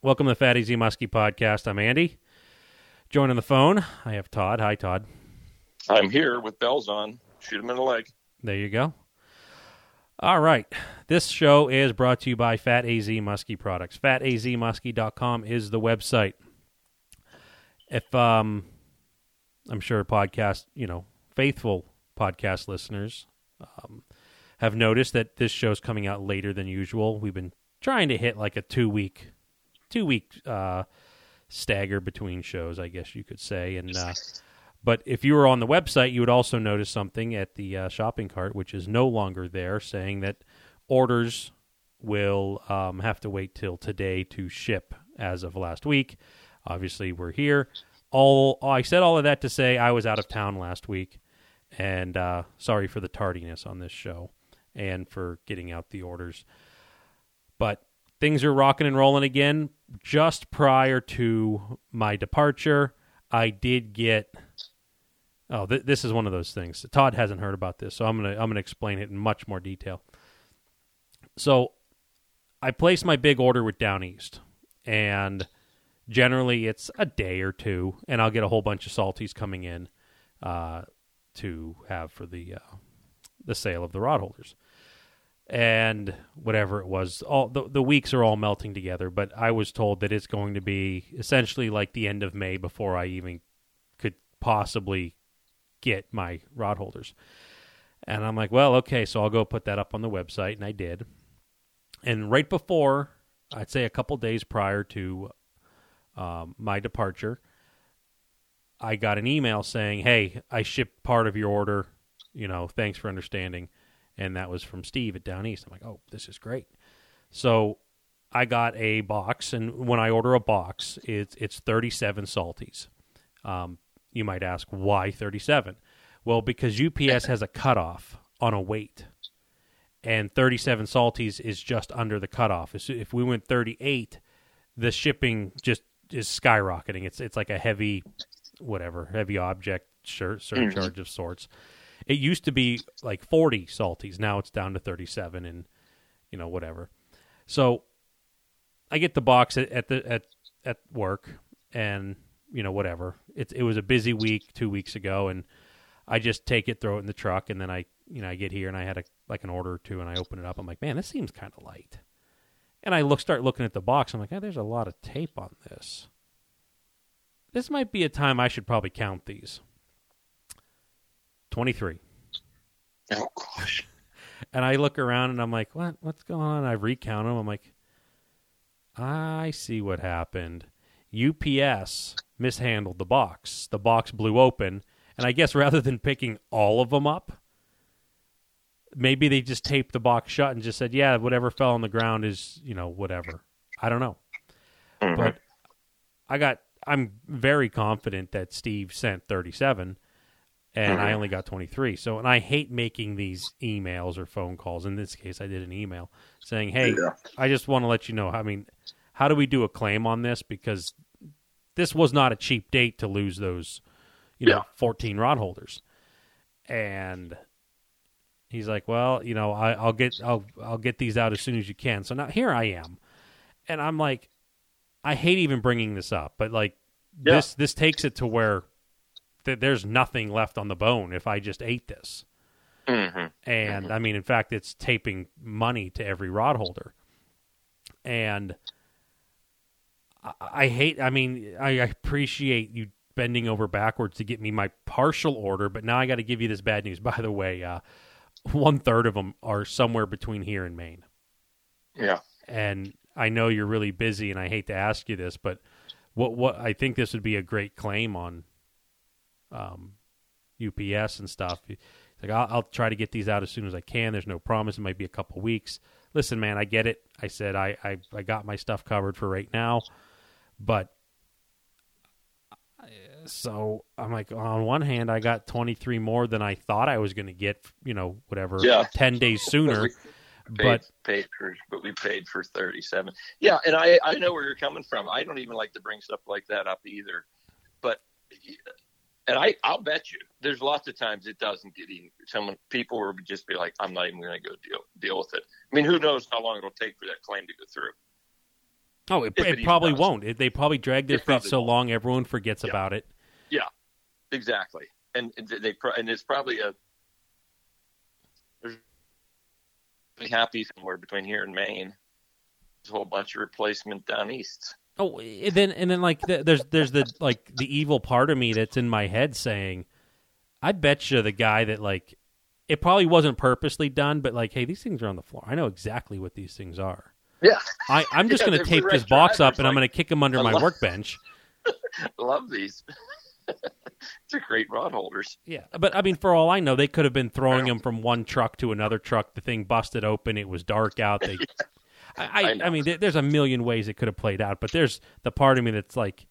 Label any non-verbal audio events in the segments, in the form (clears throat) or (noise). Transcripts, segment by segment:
Welcome to the Fat AZ Muskie podcast. I'm Andy. Joining the phone, I have Todd. Hi, Todd. I'm here with bells on. Shoot him in the leg. There you go. All right. This show is brought to you by Fat AZ Muskie Products. FatAZMuskie.com is the website. If um, I'm sure podcast, you know, faithful podcast listeners um, have noticed that this show's coming out later than usual. We've been trying to hit like a two week, two week uh, stagger between shows, I guess you could say. And uh, but if you were on the website, you would also notice something at the uh, shopping cart, which is no longer there, saying that orders will um, have to wait till today to ship as of last week. Obviously, we're here. All I said all of that to say I was out of town last week, and uh, sorry for the tardiness on this show and for getting out the orders. But things are rocking and rolling again. Just prior to my departure, I did get. Oh, th- this is one of those things. Todd hasn't heard about this, so I'm gonna I'm gonna explain it in much more detail. So, I placed my big order with Down East, and generally it's a day or two, and I'll get a whole bunch of salties coming in uh, to have for the uh, the sale of the rod holders and whatever it was all the, the weeks are all melting together but i was told that it's going to be essentially like the end of may before i even could possibly get my rod holders. And i'm like well okay so i'll go put that up on the website and i did. And right before i'd say a couple days prior to um, my departure i got an email saying hey i shipped part of your order. You know thanks for understanding and that was from Steve at Down East. I'm like, oh, this is great. So I got a box, and when I order a box, it's it's 37 salties. Um, you might ask why 37? Well, because UPS has a cutoff on a weight, and 37 salties is just under the cutoff. If we went 38, the shipping just is skyrocketing. It's it's like a heavy, whatever, heavy object surcharge mm-hmm. of sorts. It used to be like 40 salties. Now it's down to 37 and, you know, whatever. So I get the box at, at the at at work and, you know, whatever. It, it was a busy week two weeks ago and I just take it, throw it in the truck, and then I, you know, I get here and I had a like an order or two, and I open it up. I'm like, man, this seems kind of light. And I look, start looking at the box. I'm like, oh, there's a lot of tape on this. This might be a time I should probably count these. 23. Oh, gosh. (laughs) And I look around and I'm like, what? What's going on? I recount them. I'm like, I see what happened. UPS mishandled the box. The box blew open. And I guess rather than picking all of them up, maybe they just taped the box shut and just said, yeah, whatever fell on the ground is, you know, whatever. I don't know. Mm-hmm. But I got, I'm very confident that Steve sent 37 and mm-hmm. I only got 23. So, and I hate making these emails or phone calls. In this case, I did an email saying, "Hey, yeah. I just want to let you know. I mean, how do we do a claim on this? Because this was not a cheap date to lose those, you know, 14 rod holders." And he's like, "Well, you know, I, I'll get I'll I'll get these out as soon as you can." So now here I am, and I'm like, I hate even bringing this up, but like yeah. this this takes it to where th- there's nothing left on the bone if I just ate this. Mm-hmm. And mm-hmm. I mean, in fact, it's taping money to every rod holder. And I, I hate. I mean, I appreciate you bending over backwards to get me my partial order, but now I got to give you this bad news. By the way, uh, one third of them are somewhere between here and Maine. Yeah. And I know you're really busy, and I hate to ask you this, but what what I think this would be a great claim on um, UPS and stuff. He's like, I'll, I'll, try to get these out as soon as I can. There's no promise. It might be a couple weeks. Listen, man, I get it. I said I, I, I got my stuff covered for right now, but so I'm like, on one hand, I got 23 more than I thought I was going to get. You know, whatever, yeah. 10 days sooner. Paid, but paid for, but we paid for 37. Yeah, and I I know where you're coming from. I don't even like to bring stuff like that up either, and I, I'll bet you there's lots of times it doesn't get even. Someone, people will just be like, I'm not even going to go deal deal with it. I mean, who knows how long it'll take for that claim to go through? Oh, it, it it probably does. won't. It, they probably drag their It feet so won't. long, everyone forgets Yeah. about it. Yeah, exactly, and they and it's probably a there's happy somewhere between here and Maine. There's a whole bunch of replacement down east. Oh, and then and then like the, there's there's the like the evil part of me that's in my head saying, I bet you the guy that like it probably wasn't purposely done, but like, hey, these things are on the floor. I know exactly what these things are. Yeah, I, I'm just (laughs) Yeah, going to tape this box up and I'm going to kick them under I my love- workbench. (laughs) love these. (laughs) They're great rod holders. Yeah, but I mean, for all I know, they could have been throwing them from one truck to another truck. The thing busted open. It was dark out. They, I, I I. I mean, there's a million ways it could have played out. But there's the part of me that's like,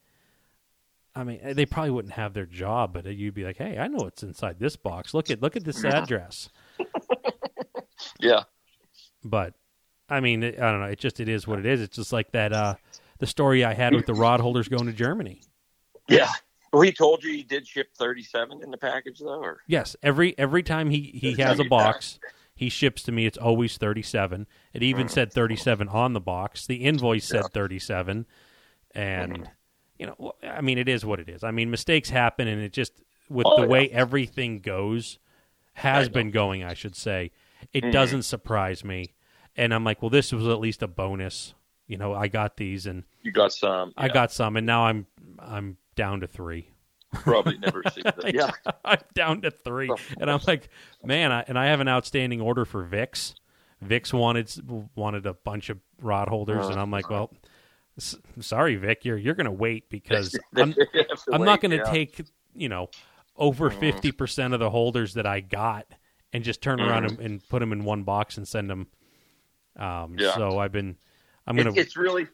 I mean, they probably wouldn't have their job, but you'd be like, hey, I know what's inside this box. Look at look at this address. (laughs) Yeah, But I mean, I don't know. It just it is what it is. It's just like that. uh The story I had with the rod holders going to Germany. yeah. Well, he told you he did ship 37 in the package, though, or Yes, every every time he he has a box, he ships to me. It's always thirty seven. It even said thirty seven on the box. The invoice said thirty seven, and you know, I mean, it is what it is. I mean, mistakes happen, and it just with Oh, the yeah. way everything goes has been going. I should say, it Mhm. doesn't surprise me, and I'm like, well, this was at least a bonus. You know, I got these, and you got some. I got some, and now I'm I'm down to three. Probably never seen (laughs) that. Yeah, I'm down to three, and I'm like, man, I, and I have an outstanding order for Vix. Vix wanted wanted a bunch of rod holders, and I'm like, well, s- sorry, Vic, you're you're gonna wait because (laughs) I'm I'm not gonna yeah. take you know over Mhm. fifty percent of the holders that I got and just turn around Mhm. and, and put them in one box and send them. Um, Yeah. So I've been, I'm It- gonna, it's really,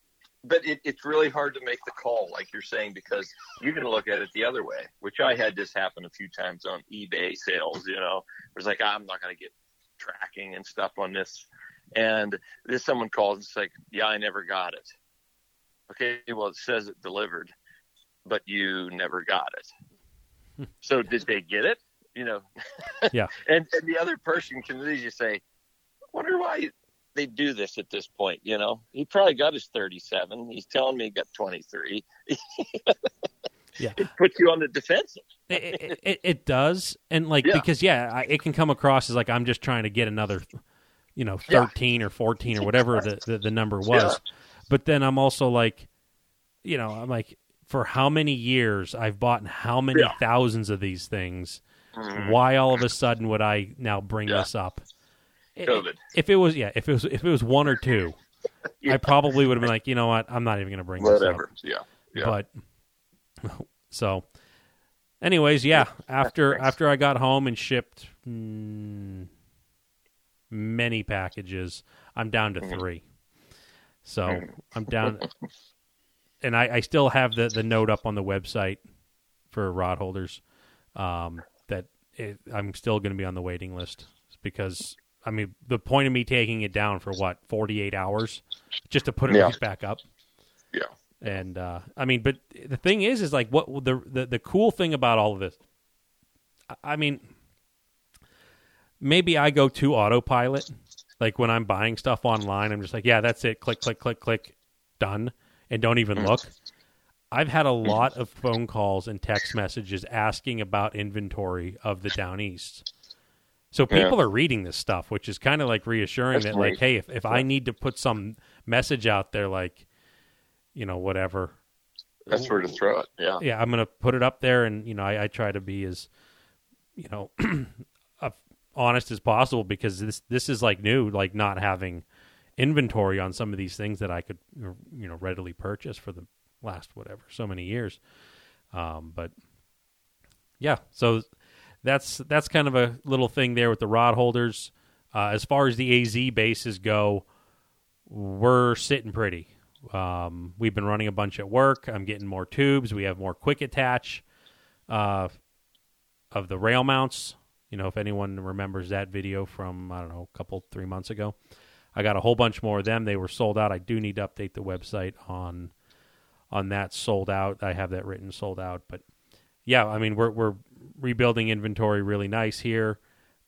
but it, it's really hard to make the call, like you're saying, because you can look at it the other way, which I had this happen a few times on eBay sales. You know, it was like I'm not going to get tracking and stuff on this, and this someone calls and it's like, yeah, I never got it. Okay, well it says it delivered, but you never got it. (laughs) so did they get it? You know, Yeah. (laughs) and, and the other person can easily say, wonder why they do this at this point. You know, he probably got his 37. He's telling me he got 23. (laughs) Yeah. it puts you on the defensive. it, it, it, it does, and like Yeah. because yeah, I, it can come across as like I'm just trying to get another, you know, Yeah. thirteen or fourteen or whatever the, the the number was, Yeah. but then I'm also like, you know, I'm like for how many years I've bought how many Yeah. thousands of these things. Mhm. Why all of a sudden would I now bring Yeah. this up? COVID. If it was yeah, if it was if it was one or two, (laughs) Yeah. I probably would have been like, you know what, I'm not even going to bring. Whatever. Yeah. Yeah. But (laughs) so, anyways, yeah. After after I got home and shipped mm, many packages, I'm down to Mhm. three. So Mhm. I'm down, and I, I still have the the note up on the website for rod holders um, that it, I'm still going to be on the waiting list because. I mean, the point of me taking it down for what, 48 hours just to put it Yeah. right back up? Yeah. And uh, I mean, but the thing is, is like what the, the the cool thing about all of this. I- mean, maybe I go to autopilot. Like when I'm buying stuff online, I'm just like, yeah, that's it. Click, click, click, click, done, and don't even Mm. look. I've had a lot of phone calls and text messages asking about inventory of the down east. So Yeah. people are reading this stuff, which is kind of like reassuring That's that, like, hey, if, if I need to put some message out there, like, you know, whatever, That's where to throw it. Yeah. yeah, I'm gonna put it up there, and you know, I, I try to be as, you know, (clears throat) honest as possible because this this is like new, like not having inventory on some of these things that I could, you know, readily purchase for the last whatever so many years. Um, but yeah, so that's that's kind of a little thing there with the rod holders. Uh, as far as the AZ bases go, we're sitting pretty. Um, we've been running a bunch at work. I'm getting more tubes. We have more quick attach uh, of the rail mounts. You know, if anyone remembers that video from I don't know a couple three months ago, I got a whole bunch more of them. They were sold out. I do need to update the website on on that sold out. I have that written sold out, but yeah, I mean we're we're rebuilding inventory really nice here,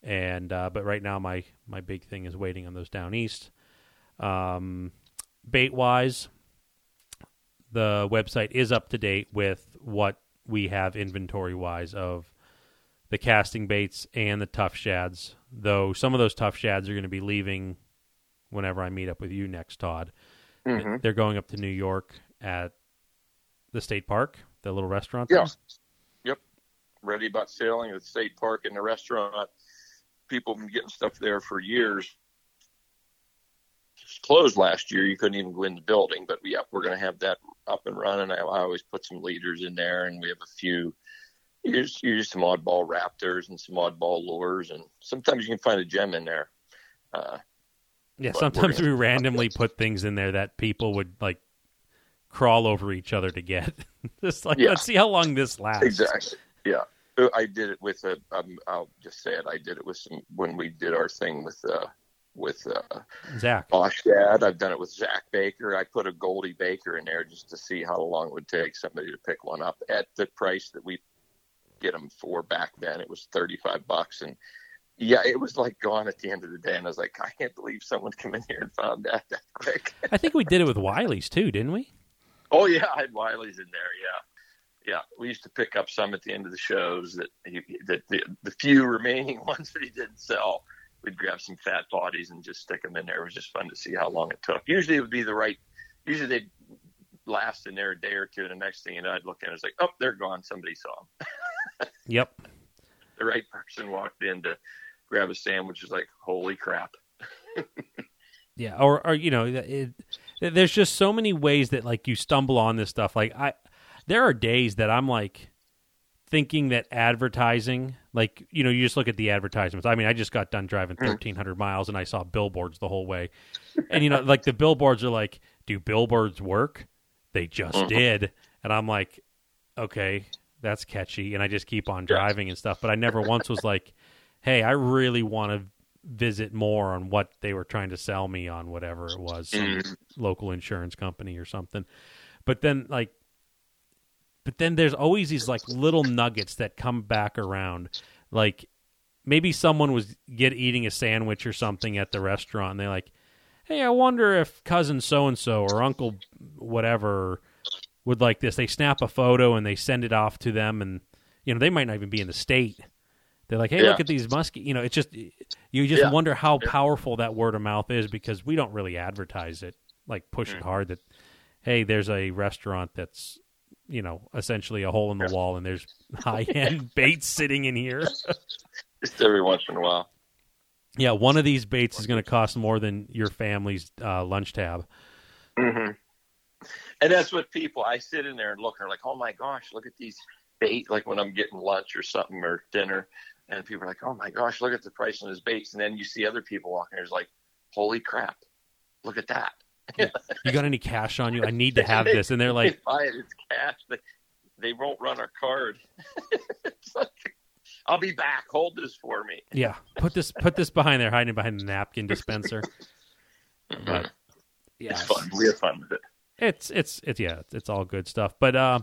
and uh, but right now my my big thing is waiting on those down east. Um, bait wise, the website is up to date with what we have inventory wise of the casting baits and the tough shads. Though some of those tough shads are going to be leaving whenever I meet up with you next, Todd. Mhm. They're going up to New York at the state park, the little restaurant. Yeah. there. Ready about sailing at the state park and the restaurant. People have been getting stuff there for years. It's closed last year. You couldn't even go in the building, but yeah, we're going to have that up and running. I, I always put some leaders in there, and we have a few. Use use some oddball raptors and some oddball lures, and sometimes you can find a gem in there. Uh, Yeah, sometimes we randomly put things in there that people would like crawl over each other to get. (laughs) Just like Yeah. let's see how long this lasts. Exactly. Yeah. Uh, I did it with a. Um, I'll just say it. I did it with some when we did our thing with uh, with uh, Zach. Oshad. I've done it with Zach Baker. I put a Goldie Baker in there just to see how long it would take somebody to pick one up at the price that we get them for back then. It was thirty five bucks, and yeah, it was like gone at the end of the day. And I was like, I can't believe someone came in here and found that that quick. I think we did it with Wiley's too, didn't we? Oh yeah, I had Wiley's in there. Yeah, yeah. We used to pick up some at the end of the shows that he, that the, the few (laughs) remaining ones that he didn't sell. We'd grab some fat bodies and just stick them in there. It was just fun to see how long it took. Usually it would be the right. Usually they'd last in there a day or two, and the next thing you know, I'd look at it, it's like, oh, they're gone. Somebody saw them. (laughs) Yep. The right person walked in to grab a sandwich. Is like, holy crap. (laughs) Yeah, or or you know, it, there's just so many ways that like you stumble on this stuff. Like I, there are days that I'm like thinking that advertising, like you know, you just look at the advertisements. I mean, I just got done driving 1,300 miles and I saw billboards the whole way, and you know, like the billboards are like, do billboards work? They just Mhm. did, and I'm like, okay, that's catchy, and I just keep on driving and stuff. But I never once was like, hey, I really want to visit more on what they were trying to sell me on whatever it was some Mhm. local insurance company or something but then like but then there's always these like little nuggets that come back around like maybe someone was get eating a sandwich or something at the restaurant and they're like hey i wonder if cousin so and so or uncle whatever would like this they snap a photo and they send it off to them and you know they might not even be in the state they're like hey Yeah. look at these muskie you know it's just you just Yeah. wonder how powerful that word of mouth is because we don't really advertise it like push it Mm. hard that hey there's a restaurant that's you know essentially a hole in the wall and there's (laughs) high end (laughs) baits sitting in here Just every once in a while. yeah one of these baits is going to cost more than your family's uh, lunch tab hmm And that's what people. I sit in there and look, and are like, "Oh my gosh, look at these bait!" Like when I'm getting lunch or something or dinner, and people are like, "Oh my gosh, look at the price on his baits." And then you see other people walking. There's like, "Holy crap, look at that!" You got any cash on you i need to (laughs) have this and they're like they buy it. It's cash. They, they won't run our card. like, (laughs) I'll be back. Hold this for me. yeah put this put this behind there hiding behind the napkin dispenser but yeah It's fun. We have fun with it. it's it's it's yeah it's, it's all good stuff but uh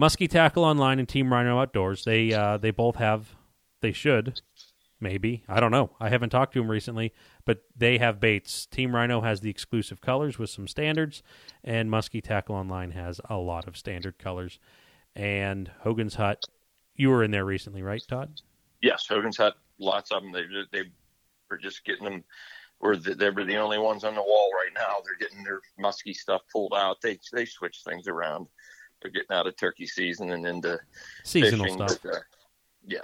muskie tackle online and team rhino outdoors they uh they both have they should maybe i don't know i haven't talked to them recently but they have baits team rhino has the exclusive colors with some standards and muskie tackle online has a lot of standard colors and hogan's hut you were in there recently right todd Yes, Hogan's had lots of them. They they were just getting them. Were the, they were the only ones on the wall right now. They're getting their musky stuff pulled out. They they switch things around. They're getting out of turkey season and into seasonal fishing. stuff But, uh, yeah.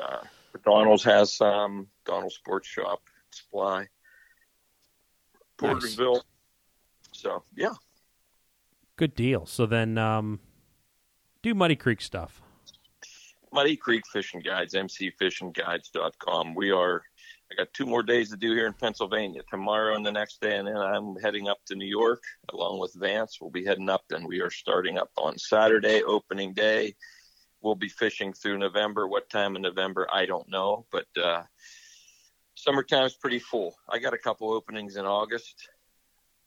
Uh, but Donald's has some. Donald Sports Shop Supply. Nice. Porterville. So yeah, good deal so then um do muddy creek stuff Muddy Creek Fishing Guides, mcfishingguides.com. We are, I got two more days to do here in Pennsylvania, tomorrow and the next day, and then I'm heading up to New York along with Vance. We'll be heading up, and we are starting up on Saturday, opening day. We'll be fishing through November. What time in November, I don't know, but uh, summertime's pretty full. I got a couple openings in August,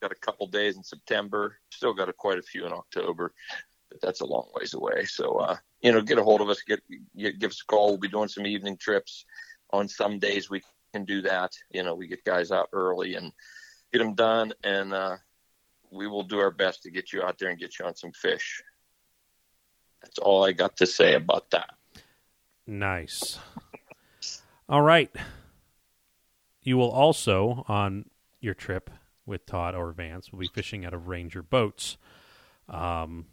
got a couple days in September, still got a, quite a few in October but that's a long ways away. So, uh, you know, get a hold of us, get, get, give us a call. We'll be doing some evening trips on some days we can do that. You know, we get guys out early and get them done and, uh, we will do our best to get you out there and get you on some fish. That's all I got to say about that. Nice. All right. You will also on your trip with Todd or Vance will be fishing out of Ranger boats. Um,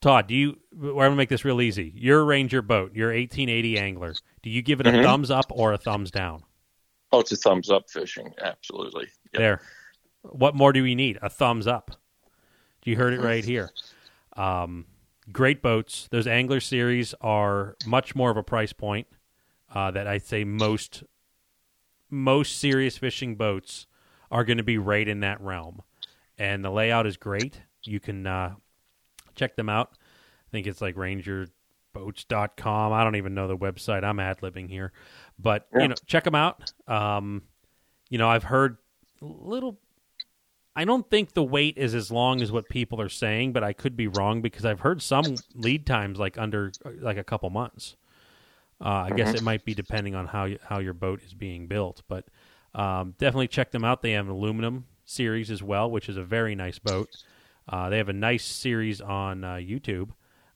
Todd, do you? I'm gonna make this real easy. Your Ranger boat, your 1880 angler. Do you give it a Mhm. thumbs up or a thumbs down? Oh, it's a thumbs up fishing. Absolutely. Yep. There. What more do we need? A thumbs up. You heard it right here. Um, great boats. Those angler series are much more of a price point uh, that I'd say most most serious fishing boats are going to be right in that realm. And the layout is great. You can uh, check them out. I think it's like rangerboats.com. I don't even know the website. I'm ad libbing here. But, Yeah. you know, check them out. Um, you know, I've heard little I don't think the wait is as long as what people are saying, but I could be wrong because I've heard some lead times like under like a couple months. Uh, I guess it might be depending on how you, how your boat is being built, but um, definitely check them out. They have an aluminum series as well, which is a very nice boat. Uh, they have a nice series on uh, YouTube.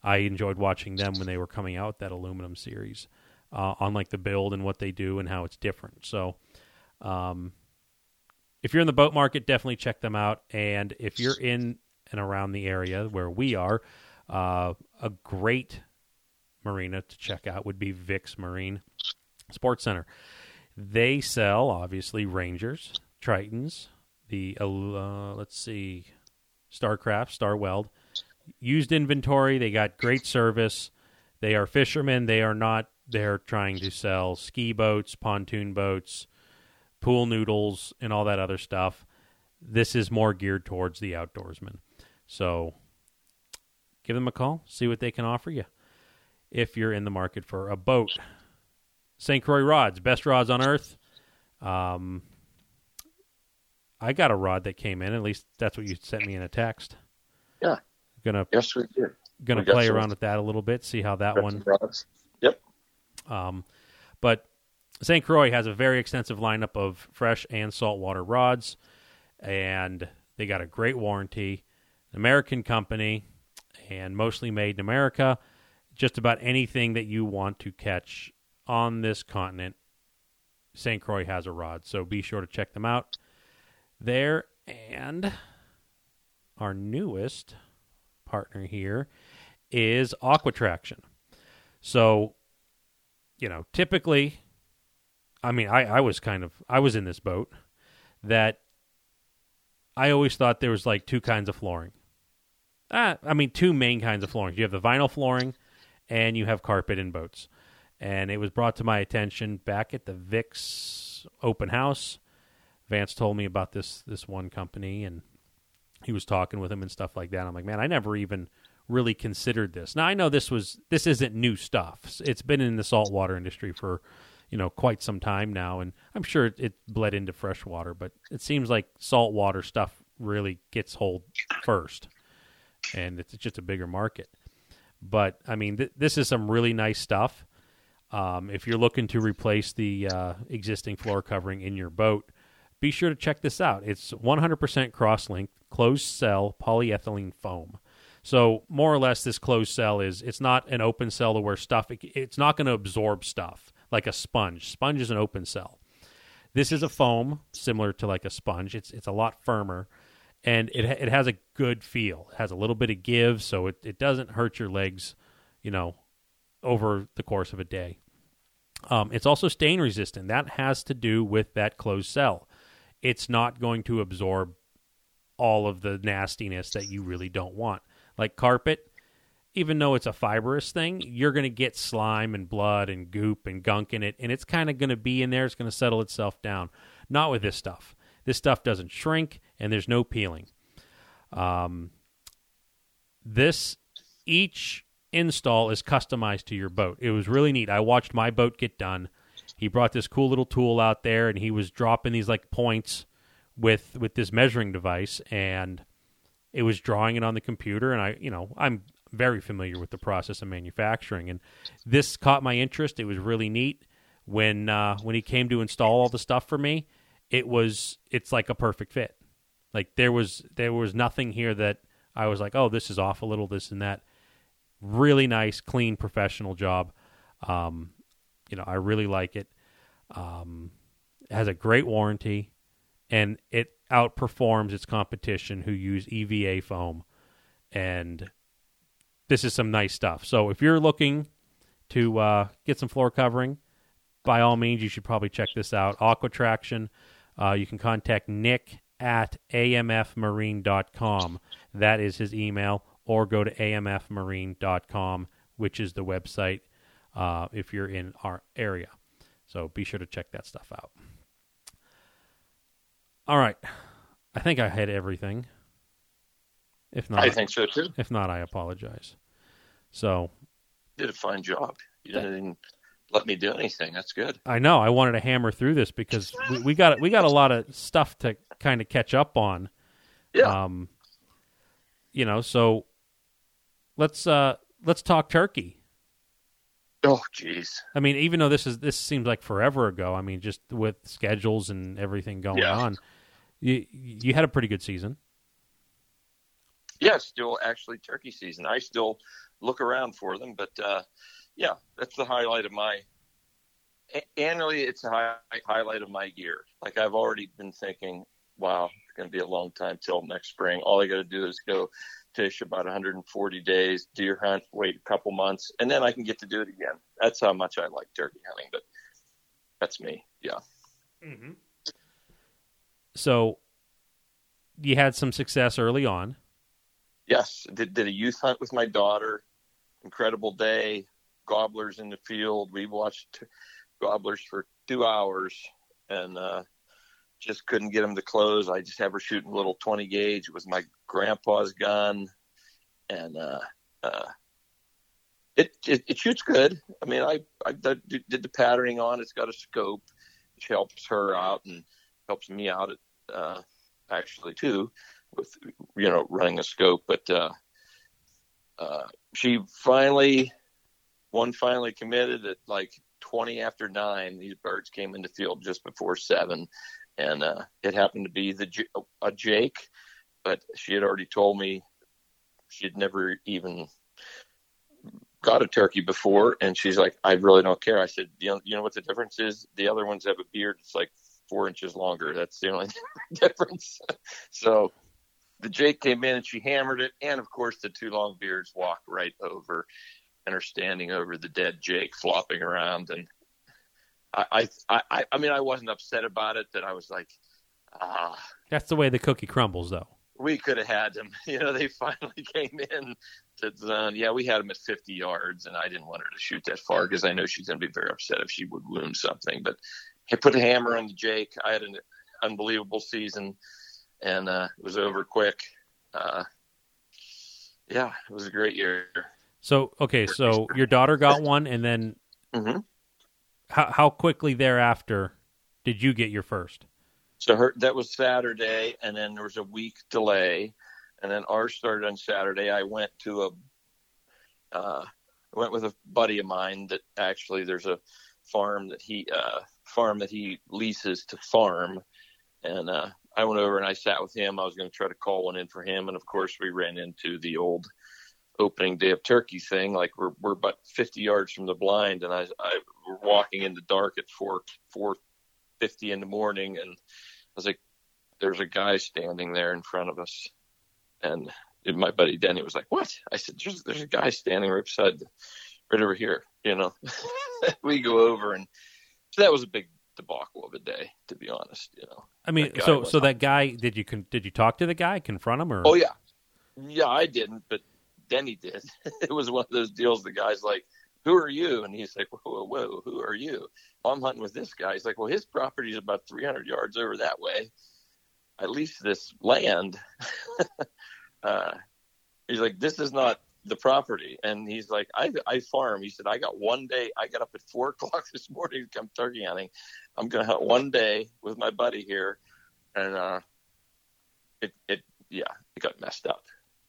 I enjoyed watching them when they were coming out that aluminum series uh, on like the build and what they do and how it's different. So, um, if you're in the boat market, definitely check them out. And if you're in and around the area where we are, uh, a great marina to check out would be Vix Marine Sports Center. They sell obviously Rangers, Tritons, the uh, let's see, Starcraft, Star Weld, used inventory. They got great service. They are fishermen. They are not. They're trying to sell ski boats, pontoon boats, pool noodles, and all that other stuff. This is more geared towards the outdoorsman. So give them a call, see what they can offer you if you're in the market for a boat. St. Croix rods, best rods on earth. Um, I got a rod that came in. At least that's what you sent me in a text. Yeah. Gonna Yes, we did. gonna We play around with that a little bit, see how that one rods. Yep. um, but St. Croix has a very extensive lineup of fresh and saltwater rods, and they got a great warranty. American company, and mostly made in America. Just about anything that you want to catch on this continent, St. Croix has a rod. So be sure to check them out there. And our newest partner here is Aquatraction. So, you know, typically, I mean, I, I was kind of, I was in this boat that I always thought there was like two kinds of flooring. Ah, I mean, two main kinds of flooring. You have the vinyl flooring and you have carpet in boats. And it was brought to my attention back at the VIX open house. Vance told me about this this one company and he was talking with him and stuff like that. I'm like, man, I never even really considered this. Now I know this was this isn't new stuff. It's been in the saltwater industry for you know quite some time now, and I'm sure it, it bled into freshwater. But it seems like saltwater stuff really gets hold first, and it's just a bigger market. But I mean, th- this is some really nice stuff. Um, if you're looking to replace the uh, existing floor covering in your boat, be sure to check this out. It's 100% cross-linked, closed cell polyethylene foam. So more or less, this closed cell is it's not an open cell to where stuff it's not going to absorb stuff like a sponge. Sponge is an open cell. This is a foam similar to like a sponge. It's it's a lot firmer, and it it has a good feel. It has a little bit of give, so it, it doesn't hurt your legs, you know, over the course of a day. Um, it's also stain resistant. That has to do with that closed cell. It's not going to absorb all of the nastiness that you really don't want. Like carpet, even though it's a fibrous thing, you're going to get slime and blood and goop and gunk in it, and it's kind of going to be in there. It's going to settle itself down. Not with this stuff. This stuff doesn't shrink, and there's no peeling. Um, this each install is customized to your boat. It was really neat. I watched my boat get done. He brought this cool little tool out there, and he was dropping these like points with with this measuring device, and it was drawing it on the computer. And I, you know, I'm very familiar with the process of manufacturing, and this caught my interest. It was really neat when uh, when he came to install all the stuff for me. It was it's like a perfect fit. Like there was there was nothing here that I was like, oh, this is off a little, this and that. Really nice, clean, professional job. Um, you know, I really like it. Um, it has a great warranty, and it outperforms its competition who use EVA foam. And this is some nice stuff. So if you're looking to uh, get some floor covering, by all means, you should probably check this out. Aqua Traction. Uh, you can contact Nick at amfmarine.com. That is his email. Or go to amfmarine.com, which is the website uh, if you're in our area. So be sure to check that stuff out. All right. I think I had everything. If not, I think so too. If not, I apologize. So, you did a fine job. You didn't let me do anything. That's good. I know. I wanted to hammer through this because we, we got we got a lot of stuff to kind of catch up on. Yeah. Um, you know, so let's uh let's talk turkey. Oh, jeez. I mean, even though this is this seems like forever ago. I mean, just with schedules and everything going Yeah. on, you you had a pretty good season. Yeah, still actually turkey season. I still look around for them, but uh, yeah, that's the highlight of my annually. It's a high, highlight of my year. Like I've already been thinking, wow, it's going to be a long time till next spring. All I got to do is go fish about 140 days, deer hunt, wait a couple months, and then I can get to do it again. That's how much I like turkey hunting. But that's me. Yeah. Mm-hmm. So you had some success early on. Yes, did, did a youth hunt with my daughter. Incredible day. Gobblers in the field. We watched gobblers for two hours and uh, just couldn't get them to close. I just have her shooting a little 20 gauge. It was my grandpa's gun, and uh, uh, it, it it shoots good. I mean, I I did, the patterning on. it. It's got a scope, which helps her out and helps me out at, uh, actually too with you know running a scope. But uh, uh, she finally one finally committed at like 20 after nine. These birds came into field just before seven, and uh, it happened to be the a Jake, but she had already told me she had never even got a turkey before, and she's like, I really don't care. I said, you know, you know what the difference is? The other ones have a beard. It's like four inches longer. That's the only (laughs) difference. (laughs) so the Jake came in and she hammered it, and of course the two long beards walked right over and are standing over the dead Jake, flopping around. And I, I, I, I mean, I wasn't upset about it. That I was like, ah, That's the way the cookie crumbles, though. we could have had them. (laughs) You know, they finally (laughs) came in to the zone. Yeah, we had them at 50 yards, and I didn't want her to shoot that far because I know she's going to be very upset if she would wound something. But I put a hammer on the Jake. I had an unbelievable season, and uh, it was over quick. Uh, yeah, it was a great year. So okay, so your daughter got one, and then hmm how how quickly thereafter did you get your first? So her that was Saturday, and then there was a week delay, and then ours started on Saturday. I went to a, uh, I went with a buddy of mine that actually there's a farm that he uh, farm that he leases to farm, and uh, I went over and I sat with him. I was going to try to call one in for him, and of course we ran into the old opening day of turkey thing. Like we're we're about 50 yards from the blind, and I I we're walking in the dark at four four fifty in the morning, and I was like, "There's a guy standing there in front of us," and my buddy Denny was like, "What?" I said, "There's there's a guy standing right beside, right over here." You know, (laughs) we go over, and so that was a big debacle of a day, to be honest. You know. I mean, so so up. that guy did you con- did you talk to the guy, confront him, or Oh yeah, yeah. I didn't, but Denny did. (laughs) it was one of those deals. The guy's like, "Who are you?" And he's like, "Whoa, whoa, whoa who are you?" Well, I'm hunting with this guy. He's like, "Well, his property is about 300 yards over that way. At least this land." (laughs) uh, he's like, "This is not." The property, and he's like, I I farm. He said, I got one day. I got up at four (laughs) o'clock this morning to come turkey hunting. I'm gonna hunt one day with my buddy here, and uh, it it yeah, it got messed up.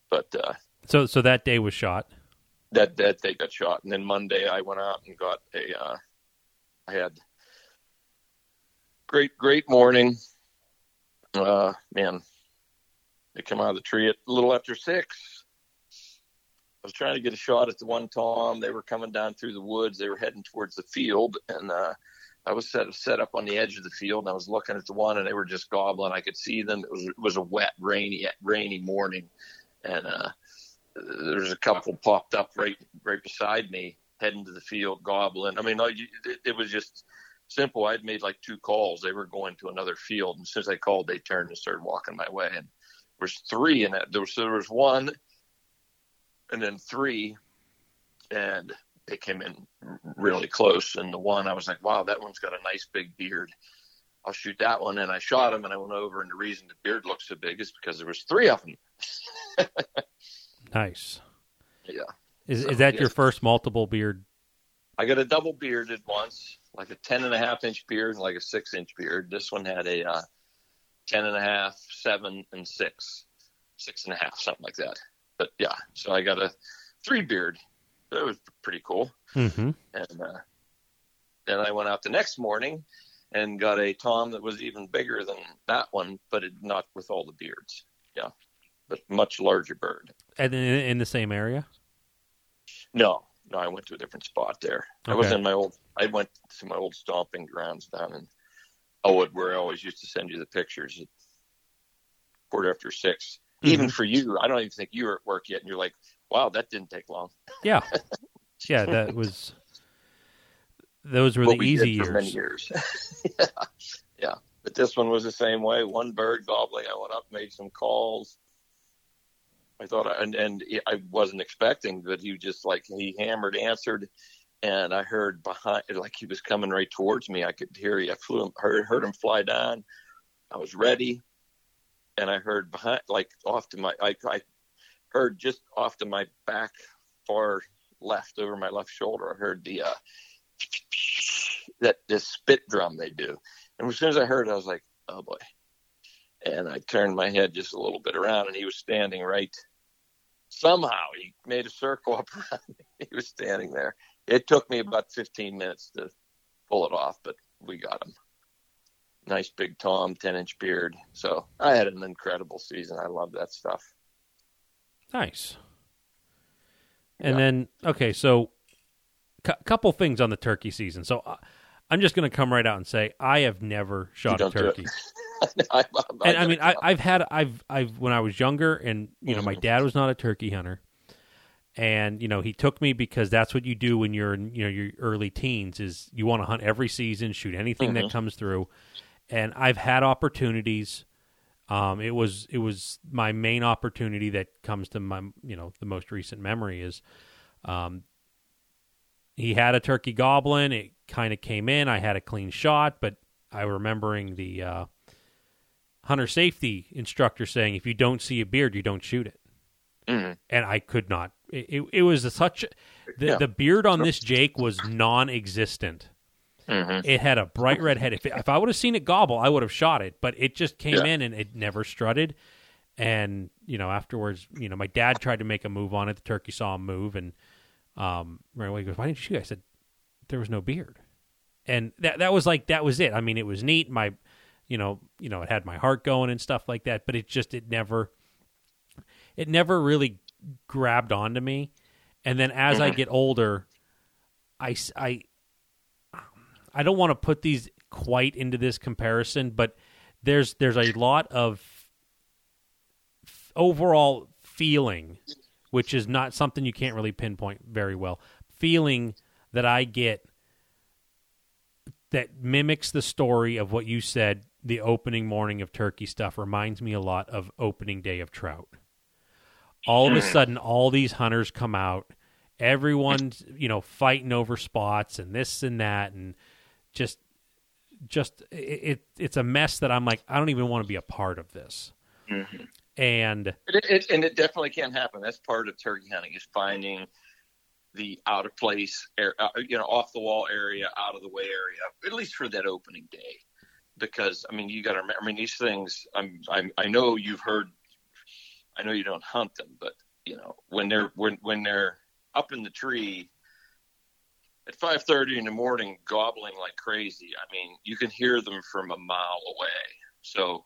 But uh, so so that day was shot. that that day got shot, and then Monday I went out and got a. Uh, I had great great morning. Uh, man, They come out of the tree at a little after six. I was trying to get a shot at the one tom. They were coming down through the woods. They were heading towards the field, and uh, I was set set up on the edge of the field. And I was looking at the one, and they were just gobbling. I could see them. It was it was a wet, rainy, rainy morning, and uh, there's a couple popped up right right beside me, heading to the field, gobbling. I mean, it, it was just simple. I'd made like two calls. They were going to another field, and since I called, they turned and started walking my way. And there was three in that. There was, there was one, and then three, and they came in really close. And the one, I was like, wow, that one's got a nice big beard. I'll shoot that one. And I shot him, and I went over. And the reason the beard looked so big is because there was three of them. (laughs) nice. Yeah. Is so, is that yes. your first multiple beard? I got a double bearded once like a 10 and a half inch beard and like a six inch beard. This one had a uh, 10 and a half, seven, and six, six and a half, something like that. But yeah, so I got a three beard. That was pretty cool. Mm-hmm. And uh, then I went out the next morning and got a tom that was even bigger than that one, but it, not with all the beards. Yeah, but much larger bird. And in, in the same area? No, no, I went to a different spot there. Okay. I was in my old. I went to my old stomping grounds down in Elwood, where I always used to send you the pictures at quarter after 6 mm-hmm. Even for you, I don't even think you were at work yet, and you're like, "Wow, that didn't take long." Yeah, yeah, that (laughs) was. Those were the we easy years. years. (laughs) yeah, yeah, but this one was the same way. One bird gobbling. I went up, made some calls I thought, I, and and I wasn't expecting, but he just like he hammered, answered, and I heard behind, like he was coming right towards me. I could hear. he. I flew him, heard heard him fly down. I was ready, and I heard behind, like off to my, I, I heard just off to my back, far left over my left shoulder. I heard the uh, that this spit drum they do, and as soon as I heard it, I was like, oh boy. And I turned my head just a little bit around, and he was standing right somehow he made a circle (laughs) up around me. He was standing there. It took me about 15 minutes to pull it off, but we got him. Nice big Tom, 10 inch beard. So I had an incredible season. I love that stuff. Nice. And yeah. then, okay, so a cu- couple things on the turkey season. So uh, I'm just going to come right out and say I have never shot a turkey. (laughs) I, and I mean, I, have had, I've, I've, when I was younger, and you know, my dad was not a turkey hunter, and you know, he took me because that's what you do when you're in, you know, your early teens is you want to hunt every season, shoot anything mm-hmm. that comes through, and I've had opportunities. Um, it was, it was my main opportunity that comes to my, you know, the most recent memory is, um, he had a turkey goblin. It kind of came in. I had a clean shot, but I remembering the uh, hunter safety instructor saying, if you don't see a beard, you don't shoot it. Mm-hmm. And I could not. It, it, it was such the, yeah. the beard on this Jake was non-existent. Mm-hmm. It had a bright red head. If, it, if I would have seen it gobble, I would have shot it. But it just came yeah. in and it never strutted. And you know, afterwards, you know, my dad tried to make a move on it. The turkey saw him move, and um, right away he goes, "Why didn't you shoot?" I said, "There was no beard." And that that was like that was it. I mean, it was neat. My you know, you know, it had my heart going and stuff like that, but it just it never it never really grabbed onto me. And then as I mm-hmm. get older, I I I don't want to put these quite into this comparison, but there's there's a lot of overall feeling which is not something you can't really pinpoint very well. Feeling that I get that mimics the story of what you said the opening morning of turkey stuff reminds me a lot of opening day of trout. All of a hmm. sudden, all these hunters come out. Everyone's you know fighting over spots and this and that, and just just it, it it's a mess that I'm like I don't even want to be a part of this. Mm-hmm. And it, it, and it definitely can happen. That's part of turkey hunting is finding the out of place, uh, you know, off the wall area, out of the way area, at least for that opening day because I mean you got to remember. I mean these things. I'm, I'm I know you've heard. I know you don't hunt them, but you know when they're when when they're up in the tree at 5:30 in the morning gobbling like crazy. I mean you can hear them from a mile away. So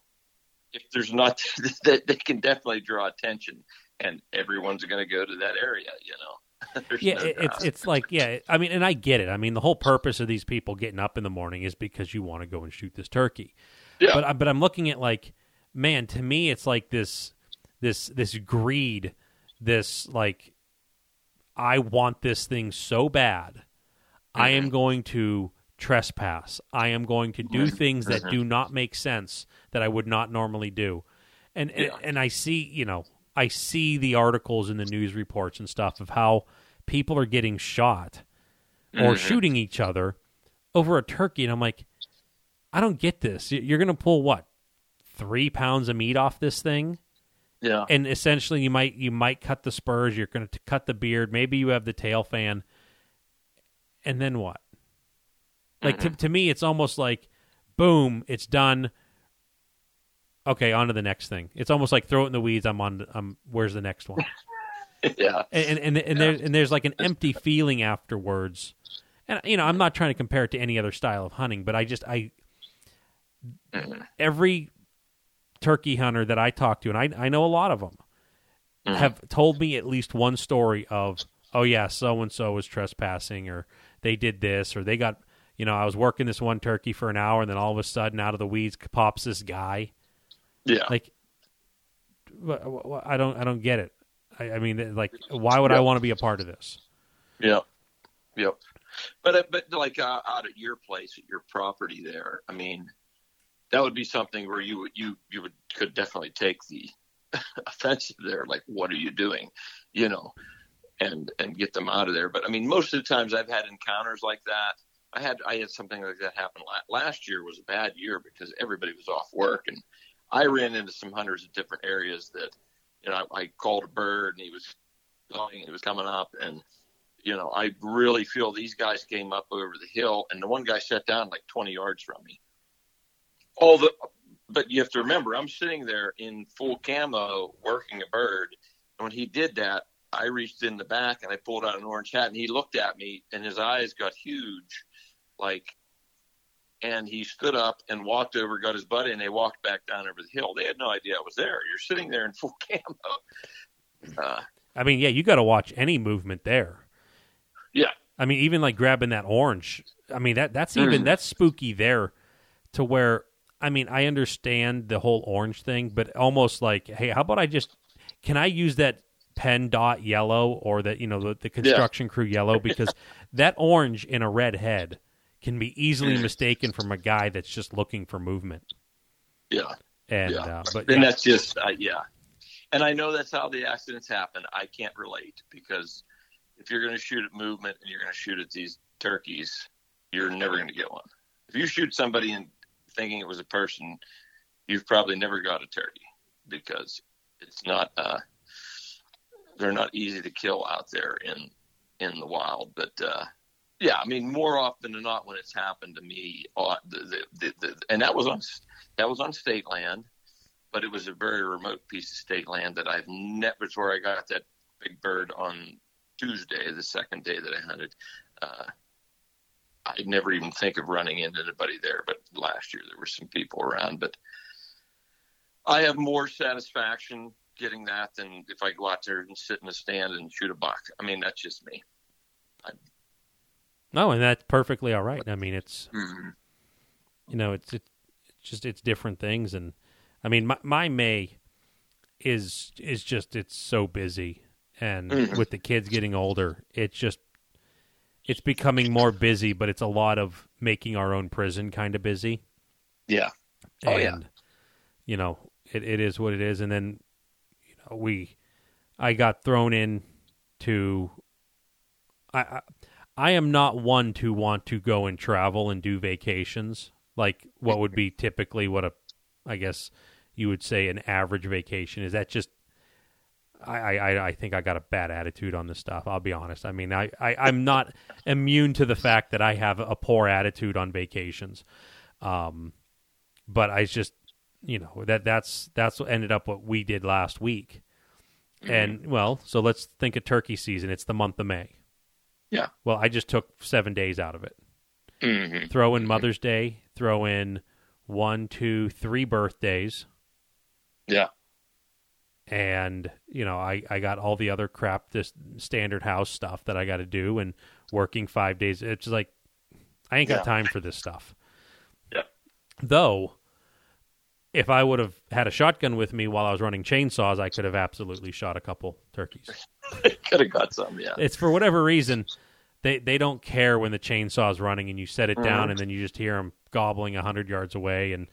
if there's not, (laughs) that they can definitely draw attention, and everyone's going to go to that area. You know. (laughs) There's yeah, no it- it's it's like yeah. I mean, and I get it. I mean, the whole purpose of these people getting up in the morning is because you want to go and shoot this turkey. Yeah. But I, but I'm looking at like, man, to me, it's like this this this greed, this like, I want this thing so bad, I Mm-hmm. am going to trespass. I am going to do things that do not make sense that I would not normally do, and and, Yeah. and I see you know I see the articles in the news reports and stuff of how people are getting shot or Mhm. shooting each other over a turkey, and I'm like, I don't get this. You're going to pull what three pounds of meat off this thing, yeah. and essentially you might you might cut the spurs. You're going to cut the beard. Maybe you have the tail fan, and then what? Like to to me, it's almost like, boom, it's done. Okay, on to the next thing. It's almost like throw it in the weeds. I'm on. I'm. Where's the next one? (laughs) yeah. and and and, there, and there's like an empty feeling afterwards. And you know, I'm not trying to compare it to any other style of hunting, but I just I every turkey hunter that I talk to, and I I know a lot of them, mm. have told me at least one story of oh yeah, so and so was trespassing, or they did this, or they got you know I was working this one turkey for an hour, and then all of a sudden out of the weeds pops this guy Yeah. like I don't I don't get it. I, I mean, like, why would I want to be a part of this? Yep. Yep. But uh, but like uh, out at your place, at your property there, I mean, that would be something where you would you you would could definitely take the (laughs) offensive there. Like, what are you doing? You know, and and get them out of there. But I mean, most of the times I've had encounters like that. I had I had something like that happen la- last year. Was a bad year because everybody was off work, and I ran into some hunters in different areas that you know I, I called a bird and he was going, he was coming up, and you know, I really feel these guys came up over the hill, and the one guy sat down like 20 yards from me. All the, but you have to remember, I'm sitting there in full camo working a bird, and when he did that, I reached in the back and I pulled out an orange hat, and he looked at me, and his eyes got huge, like, and he stood up and walked over, got his buddy, and they walked back down over the hill. They had no idea I was there. You're sitting there in full (laughs) camo. Uh, I mean, yeah, you got to watch any movement there. yeah, I mean, even like grabbing that orange. I mean, that that's even Mhm. that's spooky there, to where I mean, I understand the whole orange thing, but almost like, hey, how about I just can I use that PennDOT yellow or that you know the, the construction crew yellow because (laughs) that orange in a red head can be easily mistaken from a guy that's just looking for movement. yeah. And Yeah. uh, but And yeah, that's just, uh, yeah. And I know that's how the accidents happen. I can't relate because if you're going to shoot at movement and you're going to shoot at these turkeys, you're never going to get one. If you shoot somebody and thinking it was a person, you've probably never got a turkey because it's not, uh, they're not easy to kill out there in, in the wild. But, uh, yeah, I mean, more often than not, when it's happened to me, uh, the, the, the, and that was on that was on state land, but it was a very remote piece of state land that I've never. It's where I got that big bird on Tuesday, the second day that I hunted. Uh, I'd never even think of running into anybody there, but last year there were some people around. But I have more satisfaction getting that than if I go out there and sit in a stand and shoot a buck. I mean, that's just me. no, and that's perfectly all right. I mean, it's Mm-hmm. you know, it's it's just it's different things, and I mean, my my May is is just it's so busy, and Mhm. with the kids getting older, it's just it's becoming more busy, but it's a lot of making our own prison kind of busy. Yeah. Oh, and, yeah. You know, it, it is what it is, and then we, I got thrown in to, I, I I am not one to want to go and travel and do vacations like what would be (laughs) typically what a, I guess you would say an average vacation is. That just I, I, I think I got a bad attitude on this stuff. I'll be honest. I mean, I, I, I'm not immune to the fact that I have a poor attitude on vacations. Um, but I just, you know, that that's that's what ended up what we did last week. And well, so let's think of turkey season. It's the month of May. Yeah. Well, I just took seven days out of it. Mm-hmm. Throw in Mother's Day. Throw in one, two, three birthdays. Yeah. And you know, I I got all the other crap, this standard house stuff that I got to do, and working five days. It's like I ain't got Yeah. time for this stuff. Yeah. Though, if I would have had a shotgun with me while I was running chainsaws, I could have absolutely shot a couple turkeys. (laughs) Could have got some. Yeah. It's for whatever reason they they don't care when the chainsaw's running and you set it down Mhm. and then you just hear them gobbling a hundred yards away and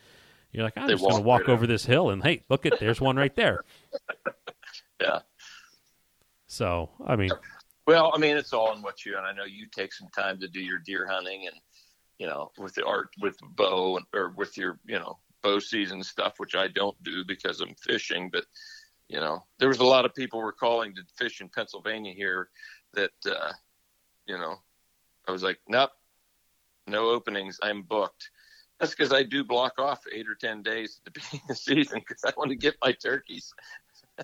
you're like I'm They just going to walk right over this hill and hey look at there's one right there. (laughs) Yeah. So I mean Well, I mean, it's all in what you and I know you take some time to do your deer hunting and you know with the art with the bow and or with your you know bow season stuff, which I don't do because I'm fishing. But you know, there was a lot of people were calling to fish in Pennsylvania here that uh, you know I was like, nope, no openings. I'm booked. That's because I do block off eight or ten days at the (laughs) beginning of the season because I want to get my turkeys.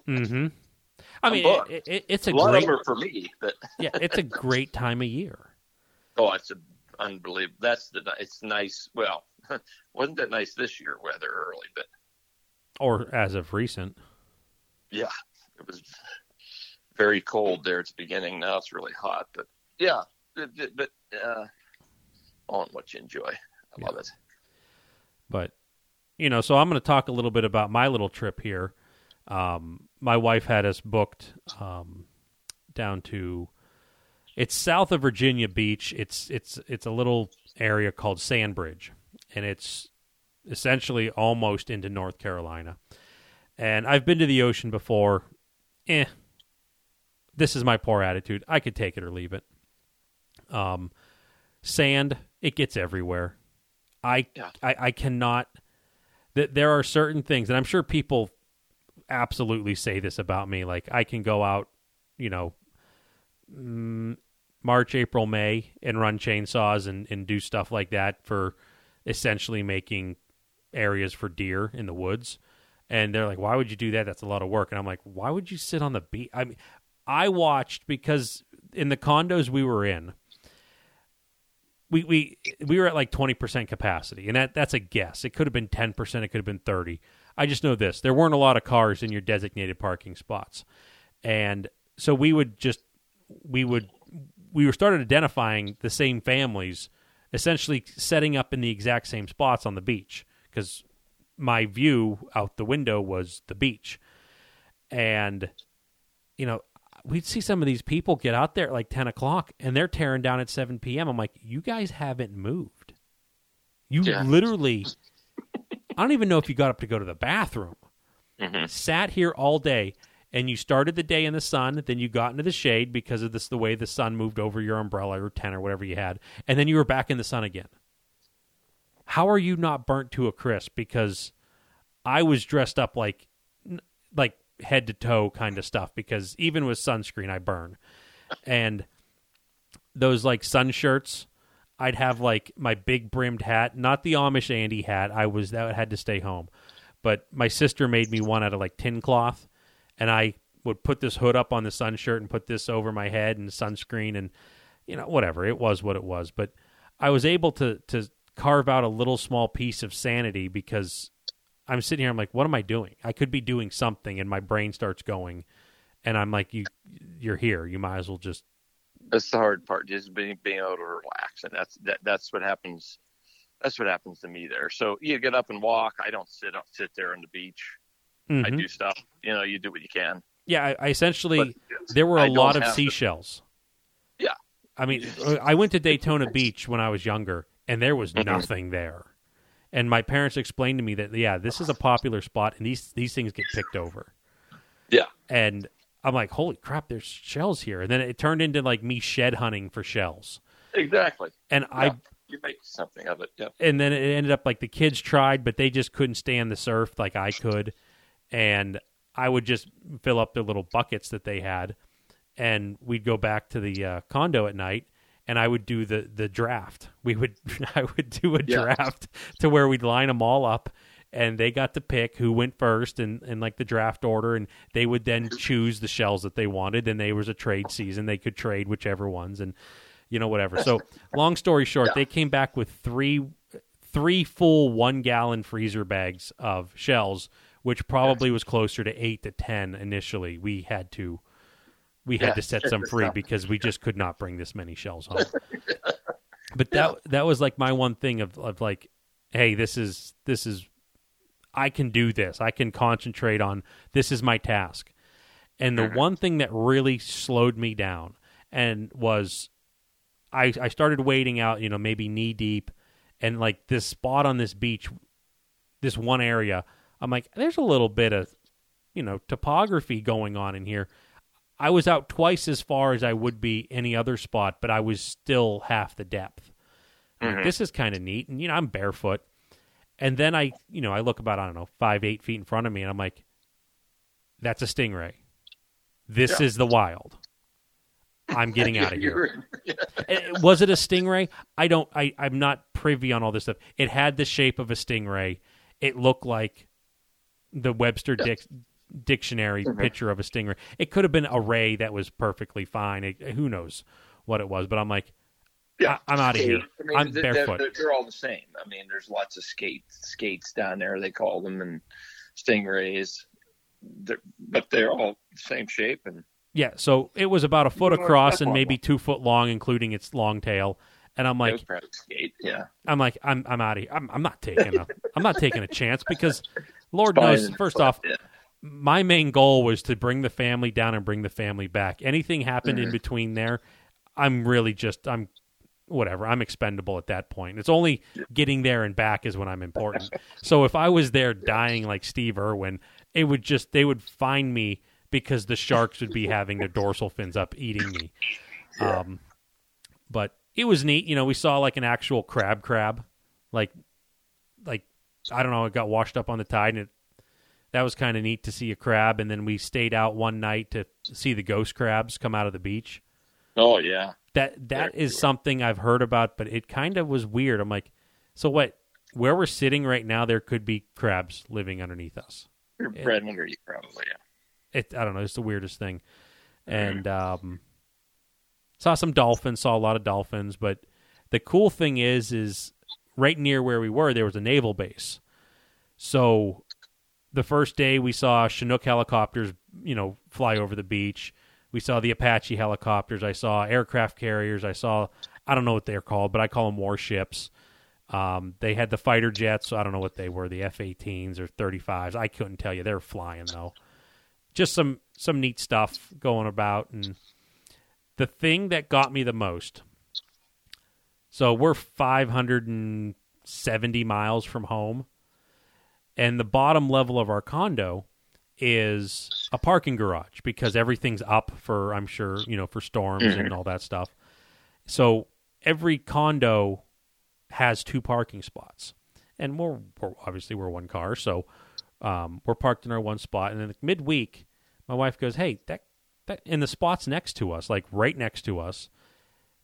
mm-hmm. (laughs) I mean it, it, it's a A lot great of them are for me, but yeah it's a great time of year. (laughs) Oh, it's a, unbelievable. That's the it's nice. Well, (laughs) wasn't that nice this year weather early, but Or as of recent. yeah, it was very cold there at the beginning. Now it's really hot, but yeah, it- but uh, on what you enjoy. I love it. But you know, so I'm going to talk a little bit about my little trip here. Um, my wife had us booked um, down to it's south of Virginia Beach. It's it's it's a little area called Sandbridge, and it's essentially almost into North Carolina. And I've been to the ocean before. Eh, this is my poor attitude. I could take it or leave it. Um, sand, it gets everywhere. I Yeah. I, I cannot. That there are certain things, and I'm sure people absolutely say this about me. Like I can go out, you know, mm, March, April, May, and run chainsaws and and do stuff like that for essentially making areas for deer in the woods. And they're like, "Why would you do that? That's a lot of work." And I'm like, "Why would you sit on the beach?" I mean, I watched because in the condos we were in, we we we were at like 20% capacity and that that's a guess it could have been 10% it could have been 30 i just know this there weren't a lot of cars in your designated parking spots and so we would just we would we were started identifying the same families essentially setting up in the exact same spots on the beach because my view out the window was the beach and you know we'd see some of these people get out there at like 10 o'clock and they're tearing down at 7 p.m. I'm like, you guys haven't moved. You Yeah. literally, I don't even know if you got up to go to the bathroom. hmm Sat here all day and you started the day in the sun, then you got into the shade because of this the way the sun moved over your umbrella or tent or whatever you had, and then you were back in the sun again. How are you not burnt to a crisp? Because I was dressed up like like head to toe kind of stuff because even with sunscreen I burn. And those like sun shirts, I'd have like my big brimmed hat, not the Amish Andy hat. I was that had to stay home. But my sister made me one out of like tin cloth and I would put this hood up on the sun shirt and put this over my head and sunscreen and you know whatever. It was what it was, but I was able to to carve out a little small piece of sanity because I'm sitting here. I'm like, what am I doing? I could be doing something, and my brain starts going, and I'm like, you, you're here. You might as well just. That's the hard part, just being being able to relax, and that's that. That's what happens. That's what happens to me there. So you get up and walk. I don't sit up, sit there on the beach. I Mhm. do stuff. You know, you do what you can. Yeah, I, I essentially But there were a lot of have to- seashells. Yeah. I mean, I went to Daytona (laughs) Beach when I was younger, and there was Mhm. nothing there. And my parents explained to me that yeah, this is a popular spot, and these these things get picked over. Yeah. And I'm like, holy crap, there's shells here. And then it turned into like me shed hunting for shells. Exactly. And I You make something of it. Yep. and then it ended up like the kids tried, but they just couldn't stand the surf like I could, and I would just fill up their little buckets that they had, and we'd go back to the uh, condo at night, and I would do the the draft. (laughs) We would (laughs) I would do a Yeah. draft to where we'd line them all up. And they got to pick who went first and, and like the draft order, and they would then choose the shells that they wanted. And there was a trade season; they could trade whichever ones, and you know whatever. So, long story short, Yeah. they came back with three three full one gallon freezer bags of shells which probably was closer to eight to ten initially. We had to we had to set some free because we just could not bring this many shells home. (laughs) but that that was like my one thing of of like, hey, this is this is I can do this. I can concentrate on this is my task. And the Mhm. one thing that really slowed me down and was I I started wading out, you know, maybe knee deep and like this spot on this beach this one area, I'm like there's a little bit of you know, topography going on in here. I was out twice as far as I would be any other spot, but I was still half the depth. I'm like. This is kind of neat, and you know I'm barefoot. And then I, you know, I look about I don't know five, eight feet in front of me, and I'm like, "That's a stingray. This Yeah. is the wild. I'm getting out of (laughs) here." (laughs) Eh, was it a stingray? I don't. I I'm not privy on all this stuff. It had the shape of a stingray. It looked like the Webster Dic- dictionary Mhm. picture of a stingray. It could have been a ray that was perfectly fine. It, who knows what it was? But I'm like, Yeah, I- I'm of here. I mean, I'm they're, barefoot. They're, they're all the same. I mean, there's lots of skates, skates down there. They call them and stingrays, they're, but they're all the same shape. And yeah. So it was about a foot across and maybe two foot long, including its long tail. And I'm like, skate. Yeah, I'm like, I'm I'm out of here. I'm I'm not taking a I'm not taking a chance because Lord knows. First off, yeah. my main goal was to bring the family down and bring the family back. Anything happened in Mhm. between there, I'm really just I'm whatever. I'm expendable at that point. It's only getting there and back is when I'm important. (laughs) so if I was there dying like Steve Irwin, it would just they would find me because the sharks would be having their dorsal fins up eating me. Yeah. Um but it was neat, you know, we saw like an actual crab crab. Like I don't know, it got washed up on the tide and it that was kind of neat to see a crab and then we stayed out one night to see the ghost crabs come out of the beach Oh yeah, that that They're is cool. something i've heard about but it kind of was weird i'm like so what where we're sitting right now there could be crabs living underneath us bred under you probably. Yeah. it i don't know it's the weirdest thing and um saw some dolphins saw a lot of dolphins but the cool thing is is right near where we were there was a naval base. So the first day we saw chinook helicopters you know fly over the beach. We saw the apache helicopters. I saw aircraft carriers. I saw i don't know what they're called but i call them warships. Um, they had the fighter jets. I don't know what they were the f-18s or 35s i couldn't tell you. They were flying though. Just some some neat stuff going about. And the thing that got me the most so we're 570 miles from home. And the bottom level of our condo is a parking garage because everything's up for i'm sure you know for storms and all that stuff. So every condo has two parking spots. And we're, we're obviously we're one car so um, we're parked in our one spot. And then midweek my wife goes hey that that in the spots next to us like right next to us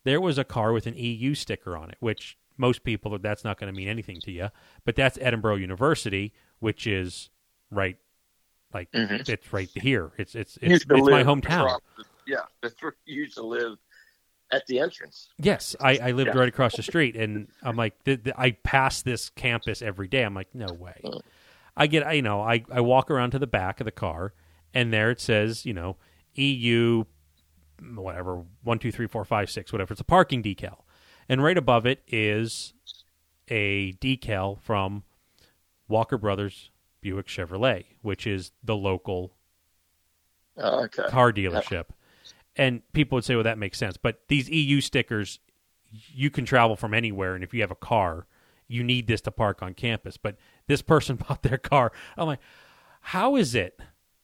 there was a car with an eu sticker on it which most people that's not going to mean anything to you but that's Edinboro university which is right like Mhm. it's right here it's it's it's, it's my hometown the- yeah, that's where you used to live at the entrance. Yes, I, I lived Yeah. right across the street, and I'm like, th- th- I pass this campus every day. I'm like, no way. Mm. I get, I, you know, I, I walk around to the back of the car, and there it says, you know, EU, whatever, one, two, three, four, five, six, whatever. It's a parking decal, and right above it is a decal from Walker Brothers Buick Chevrolet, which is the local Oh, okay. car dealership. And people would say, well, that makes sense. But these EU stickers, you can travel from anywhere. And if you have a car, you need this to park on campus. But this person (laughs) bought their car. I'm like, how is it?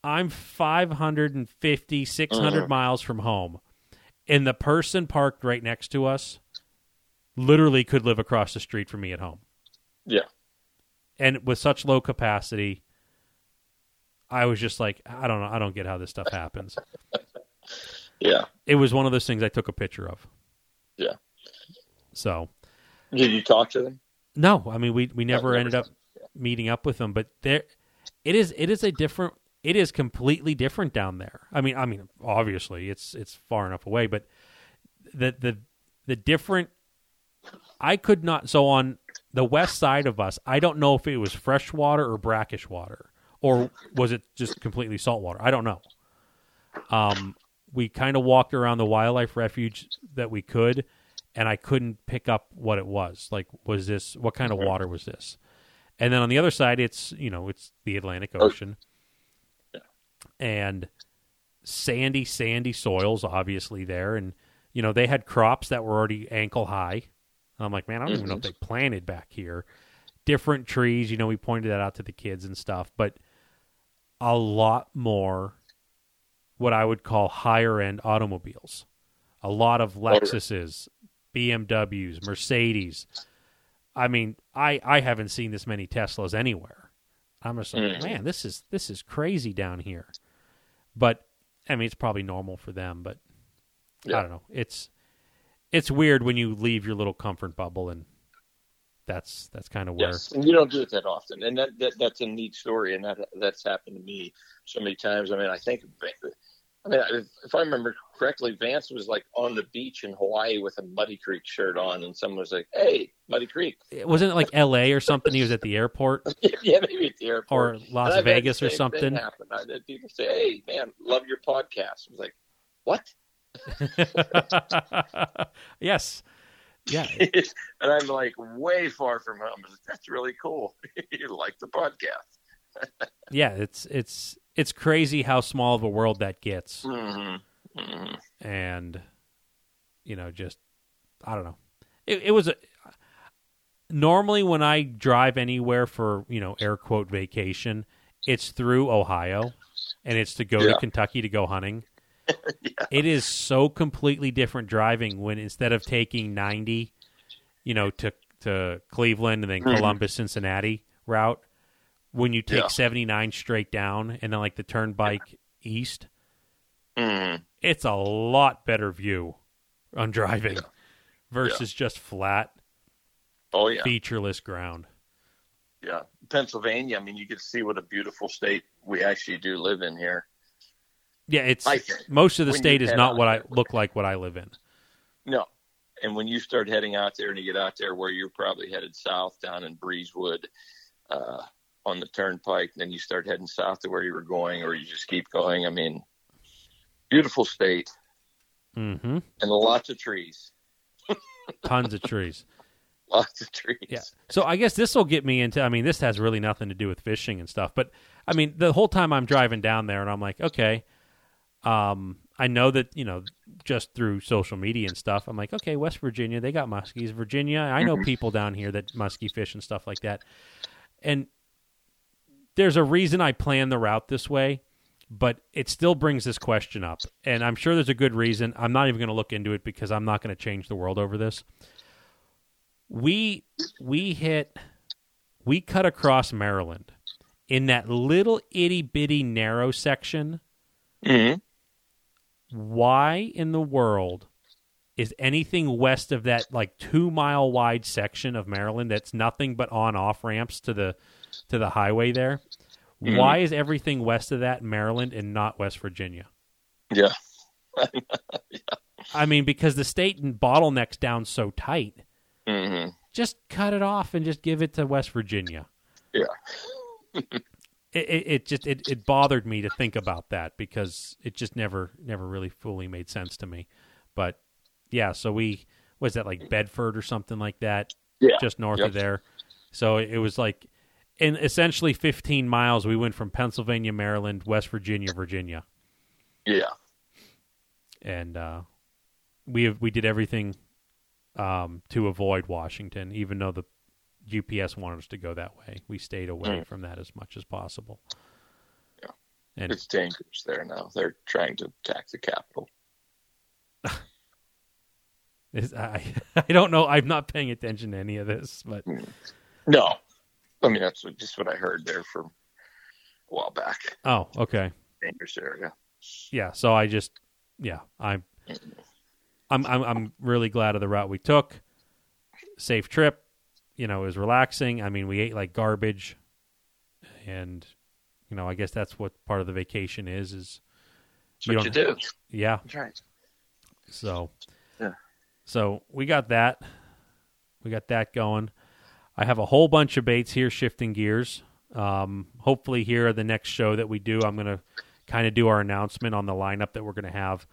I'm 550, 600 Mhm. miles from home. And the person parked right next to us literally could live across the street from me at home. Yeah. And with such low capacity, I was just like, I don't know. I don't get how this stuff happens (laughs) Yeah. it was one of those things I took a picture of. Yeah. So Did you talk to them? no, I mean we we never never ended up meeting up with them, but there it is it is a different it is completely different down there. I mean I mean obviously it's it's far enough away, but the the the different I could not so on the west side of us, I don't know if it was fresh water or brackish water or was it just completely saltwater? I don't know. Um, we kind of walked around the wildlife refuge that we could, and I couldn't pick up what it was. Like, was this what kind of water was this? And then on the other side, it's you know it's the Atlantic Ocean, Yeah. And sandy, sandy soils obviously there, and you know they had crops that were already ankle high. And I'm like, man, I don't even know if they planted back here. Different trees, you know, we pointed that out to the kids and stuff, but a lot more what I would call higher end automobiles. A lot of Lexuses, BMWs, Mercedes. I mean, I I haven't seen this many Teslas anywhere. I'm just like, Mhm. man, this is this is crazy down here. But I mean, it's probably normal for them, but I don't know. It's it's weird when you leave your little comfort bubble and that's that's kind of where Yes, and you don't do it that often, and that, that that's a neat story, and that that's happened to me so many times. I mean, I think, I mean, if, if I remember correctly, Vance was like on the beach in Hawaii with a Muddy Creek shirt on, and someone was like, "Hey, Muddy Creek," wasn't it like L.A. or something. He was at the airport (laughs) yeah, maybe at the airport or Las And I've had Vegas or something. Thing happen. I had people say, "Hey, man, love your podcast." I was like, "What?" (laughs) yes, yeah, (laughs) and I'm like way far from home. Like, That's really cool. you like the podcast? Yeah. It's it's it's crazy how small of a world that gets, Mm-hmm. hmm and you know, just I don't know. It, it was a normally when I drive anywhere for you know air quote vacation, it's through Ohio, and it's to go to Kentucky to go hunting. (laughs) Yeah. It is so completely different driving when instead of taking ninety, you know, to to Cleveland and then Mhm. Columbus, Cincinnati route, when you take Yeah. seventy nine straight down and then like the turnpike east, hmm it's a lot better view on driving Yeah. versus just flat Oh yeah, featureless ground. yeah. Pennsylvania. I mean, you can see what a beautiful state we actually do live in here. Yeah, it's most of the When state is not what I look like what I live in. No. And when you start heading out there and you get out there where you're probably headed south down in Breezewood uh, on the turnpike, and then you start heading south to where you were going, or you just keep going. I mean, beautiful state hmm and lots of trees. (laughs) Tons of trees. Lots of trees. Yeah. So I guess this will get me into. I mean, this has really nothing to do with fishing and stuff. But I mean, the whole time I'm driving down there, and I'm like, okay, um, I know that you know just through social media and stuff. I'm like, okay, West Virginia, they got muskies. Virginia, I know people down here that muskie fish and stuff like that. And there's a reason I plan the route this way, but it still brings this question up. And I'm sure there's a good reason. I'm not even going to look into it because I'm not going to change the world over this. We we hit we cut across Maryland in that little itty bitty narrow section. Mm-hmm. Why in the world is anything west of that like two mile wide section of Maryland that's nothing but on off ramps to the to the highway there? Mhm. Why is everything west of that Maryland and not West Virginia? Yeah. (laughs) I mean, because the state and bottlenecks down so tight. hmm Just cut it off and just give it to West Virginia. Yeah. (laughs) it, it, it just it, it bothered me to think about that because it just never never really fully made sense to me. But yeah, so we was that like Bedford or something like that, Yeah. just north Yep. of there. So it was like in essentially 15 miles. We went from Pennsylvania, Maryland, West Virginia, Virginia, Yeah. and uh, we we did everything um, to avoid Washington, even though the UPS wanted us to go that way. We stayed away Mm. from that as much as possible. Yeah. And It's dangerous there now. They're trying to attack the Capitol. (laughs) Is, I (laughs) I don't know. I'm not paying attention to any of this, but hmm. No. I mean, that's what- just what I heard there for a while back. oh, okay, Dangerous area. yeah. So I just yeah, I'm hmm. I'm I'm, I'm really glad of the route we took. Safe trip, you know, it was relaxing. I mean, we ate like garbage, and you know, I guess that's what part of the vacation is. Is That's what you, do. yeah. That's right. So. So we got that. We got that going. I have a whole bunch of baits here shifting gears. Um, hopefully, here the next show that we do, I'm going to kind of do our announcement on the lineup that we're going to have.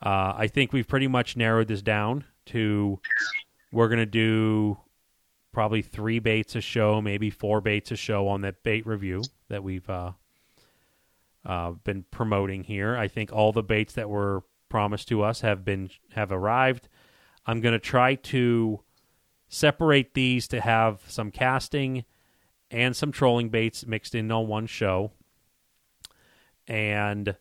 Uh, I think we've pretty much narrowed this down to we're going to do probably three baits a show, maybe four baits a show on that bait review that we've uh, uh, been promoting here. I think all the baits that were promised to us have been have arrived. I'm going to try to separate these to have some casting and some trolling baits mixed in on one show and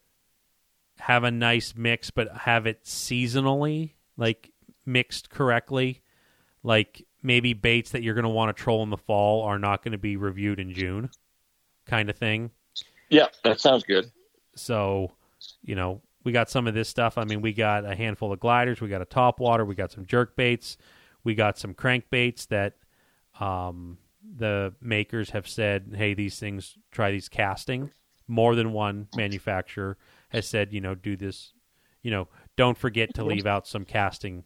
have a nice mix but have it seasonally like mixed correctly like maybe baits that you're going to want to troll in the fall are not going to be reviewed in June kind of thing Yeah, that sounds good. so you know we got some of this stuff i mean we got a handful of gliders we got a top water we got some jerk baits we got some crankbaits that um, the makers have said, hey, these things, try these casting. More than one manufacturer has said, you know, do this, you know, don't forget to leave out some casting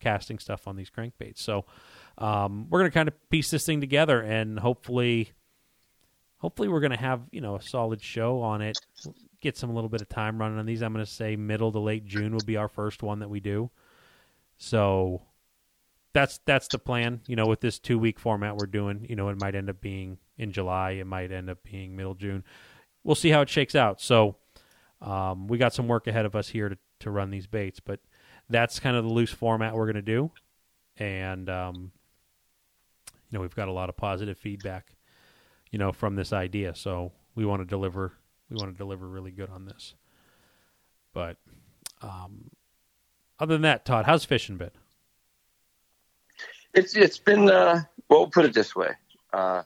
casting stuff on these crankbaits. So um, we're going to kind of piece this thing together and hopefully hopefully we're going to have, you know, a solid show on it. Get some a little bit of time running on these. I'm going to say middle to late June will be our first one that we do. So that's that's the plan. You know, with this two week format we're doing, you know, it might end up being in July. It might end up being middle June. We'll see how it shakes out. So um, we got some work ahead of us here to to run these baits, but that's kind of the loose format we're going to do, and um, you know, we've got a lot of positive feedback, you know, from this idea. So we want to deliver. We want to deliver really good on this. But um, other than that, Todd, how's fishing been? It's it's been uh, well. We'll put it this way: uh,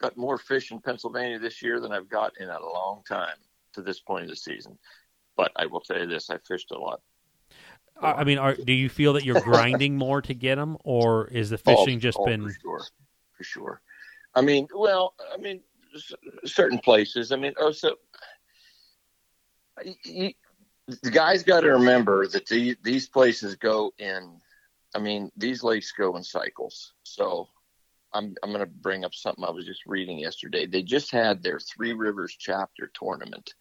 got more fish in Pennsylvania this year than I've got in a long time to this point of the season. But I will tell you this: I fished a lot. I I mean, are, do you feel that you're (laughs) grinding more to get them, or is the fishing Oh, just oh, been? for sure, for sure. I mean, well, I mean, certain places. I mean, oh, so y- y- the guys got to remember that the, these places go in. I mean, these lakes go in cycles. So, I'm I'm going to bring up something I was just reading yesterday. They just had their Three Rivers chapter tournament.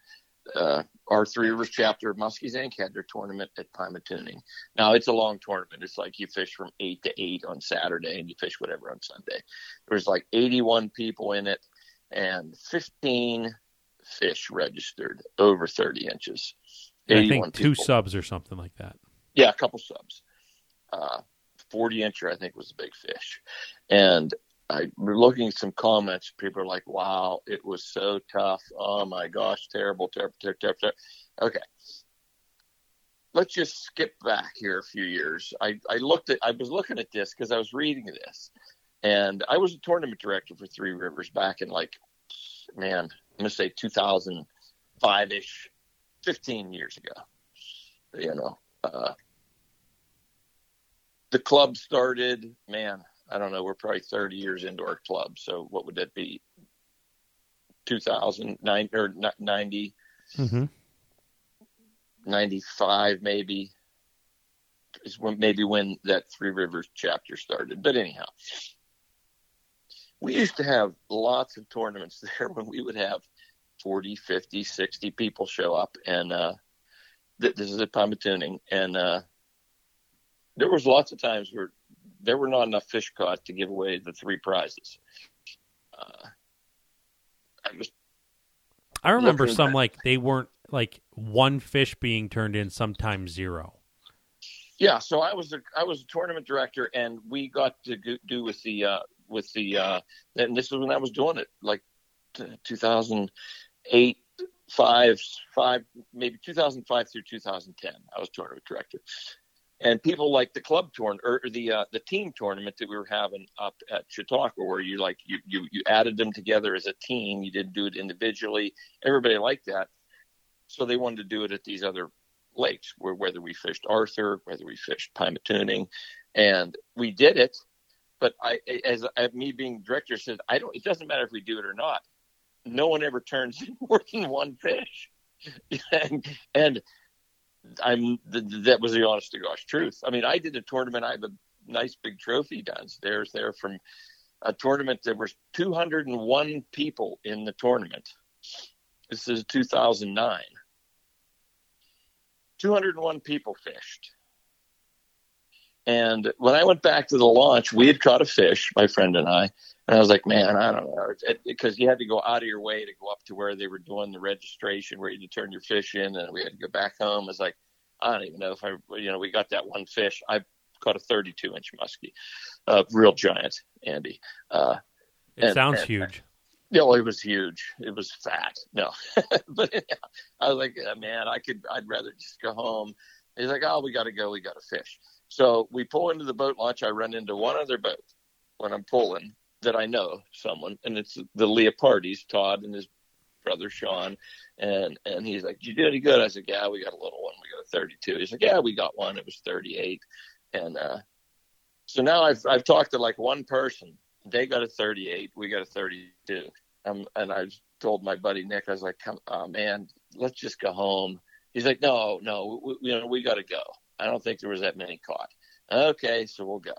Uh, our Three Rivers chapter of Muskies Inc. had their tournament at Pymatuning. Now it's a long tournament. It's like you fish from eight to eight on Saturday and you fish whatever on Sunday. There was like 81 people in it and 15 fish registered over 30 inches. I think two people. subs or something like that. Yeah, a couple subs. Uh, 40 incher, I think, was a big fish. And I we're looking at some comments. People are like, wow, it was so tough. Oh my gosh, terrible, terrible, terrible, terrible. terrible. Okay. Let's just skip back here a few years. I, I looked at, I was looking at this because I was reading this. And I was a tournament director for Three Rivers back in like, man, I'm going to say 2005 ish, 15 years ago. You know, uh, the club started, man, I don't know, we're probably 30 years into our club. So what would that be? 2009 or 90, Mm-hmm. 95 maybe is when maybe when that Three Rivers chapter started. But anyhow, we used to have lots of tournaments (laughs) there when we would have 40, 50, 60 people show up and uh th- this is at Tuning and uh there was lots of times where there were not enough fish caught to give away the three prizes. Uh, I was I remember some back- like they weren't like one fish being turned in, sometimes zero. Yeah, so I was a I was a tournament director, and we got to go- do with the uh, with the uh, and this was when I was doing it, like t- 2008, five, five, maybe 2005 through 2010. I was tournament director, and people like the club tournament or the uh, the team tournament that we were having up at Chautauqua, where you like you you you added them together as a team. You didn't do it individually. Everybody liked that, so they wanted to do it at these other lakes, where whether we fished Arthur, whether we fished Pymatuning, and we did it. But I, as, me being director said, I don't. It doesn't matter if we do it or not. No one ever turns in (laughs) more than one fish, and, and I'm th- that was the honest to gosh truth. I mean, I did a tournament. I have a nice big trophy downstairs there from a tournament. There was 201 people in the tournament. This is 2009. 201 people fished. And when I went back to the launch, we had caught a fish, my friend and I. And I was like, man, I don't know. Because you had to go out of your way to go up to where they were doing the registration, where you had to turn your fish in, and we had to go back home. It's like, I don't even know if I, you know, we got that one fish. I caught a 32 inch muskie, uh, real giant, Andy. Uh, it and, sounds and, huge. Yeah, well, it was huge. It was fat. No, (laughs) but I was like, man, I could. I'd rather just go home. He's like, oh, we got to go. We got to fish. So we pull into the boat launch. I run into one other boat when I'm pulling that I know someone, and it's the Leopardi's, Todd and his brother Sean, and and he's like, "Did you do any good?" I said, "Yeah, we got a little one. We got a 32." He's like, "Yeah, we got one. It was 38." And uh, so now I've I've talked to like one person. They got a 38. We got a 32. Um, and I told my buddy Nick, I was like, "Come, oh, man, let's just go home." He's like, "No, no, we, you know, we got to go. I don't think there was that many caught." Okay, so we'll go.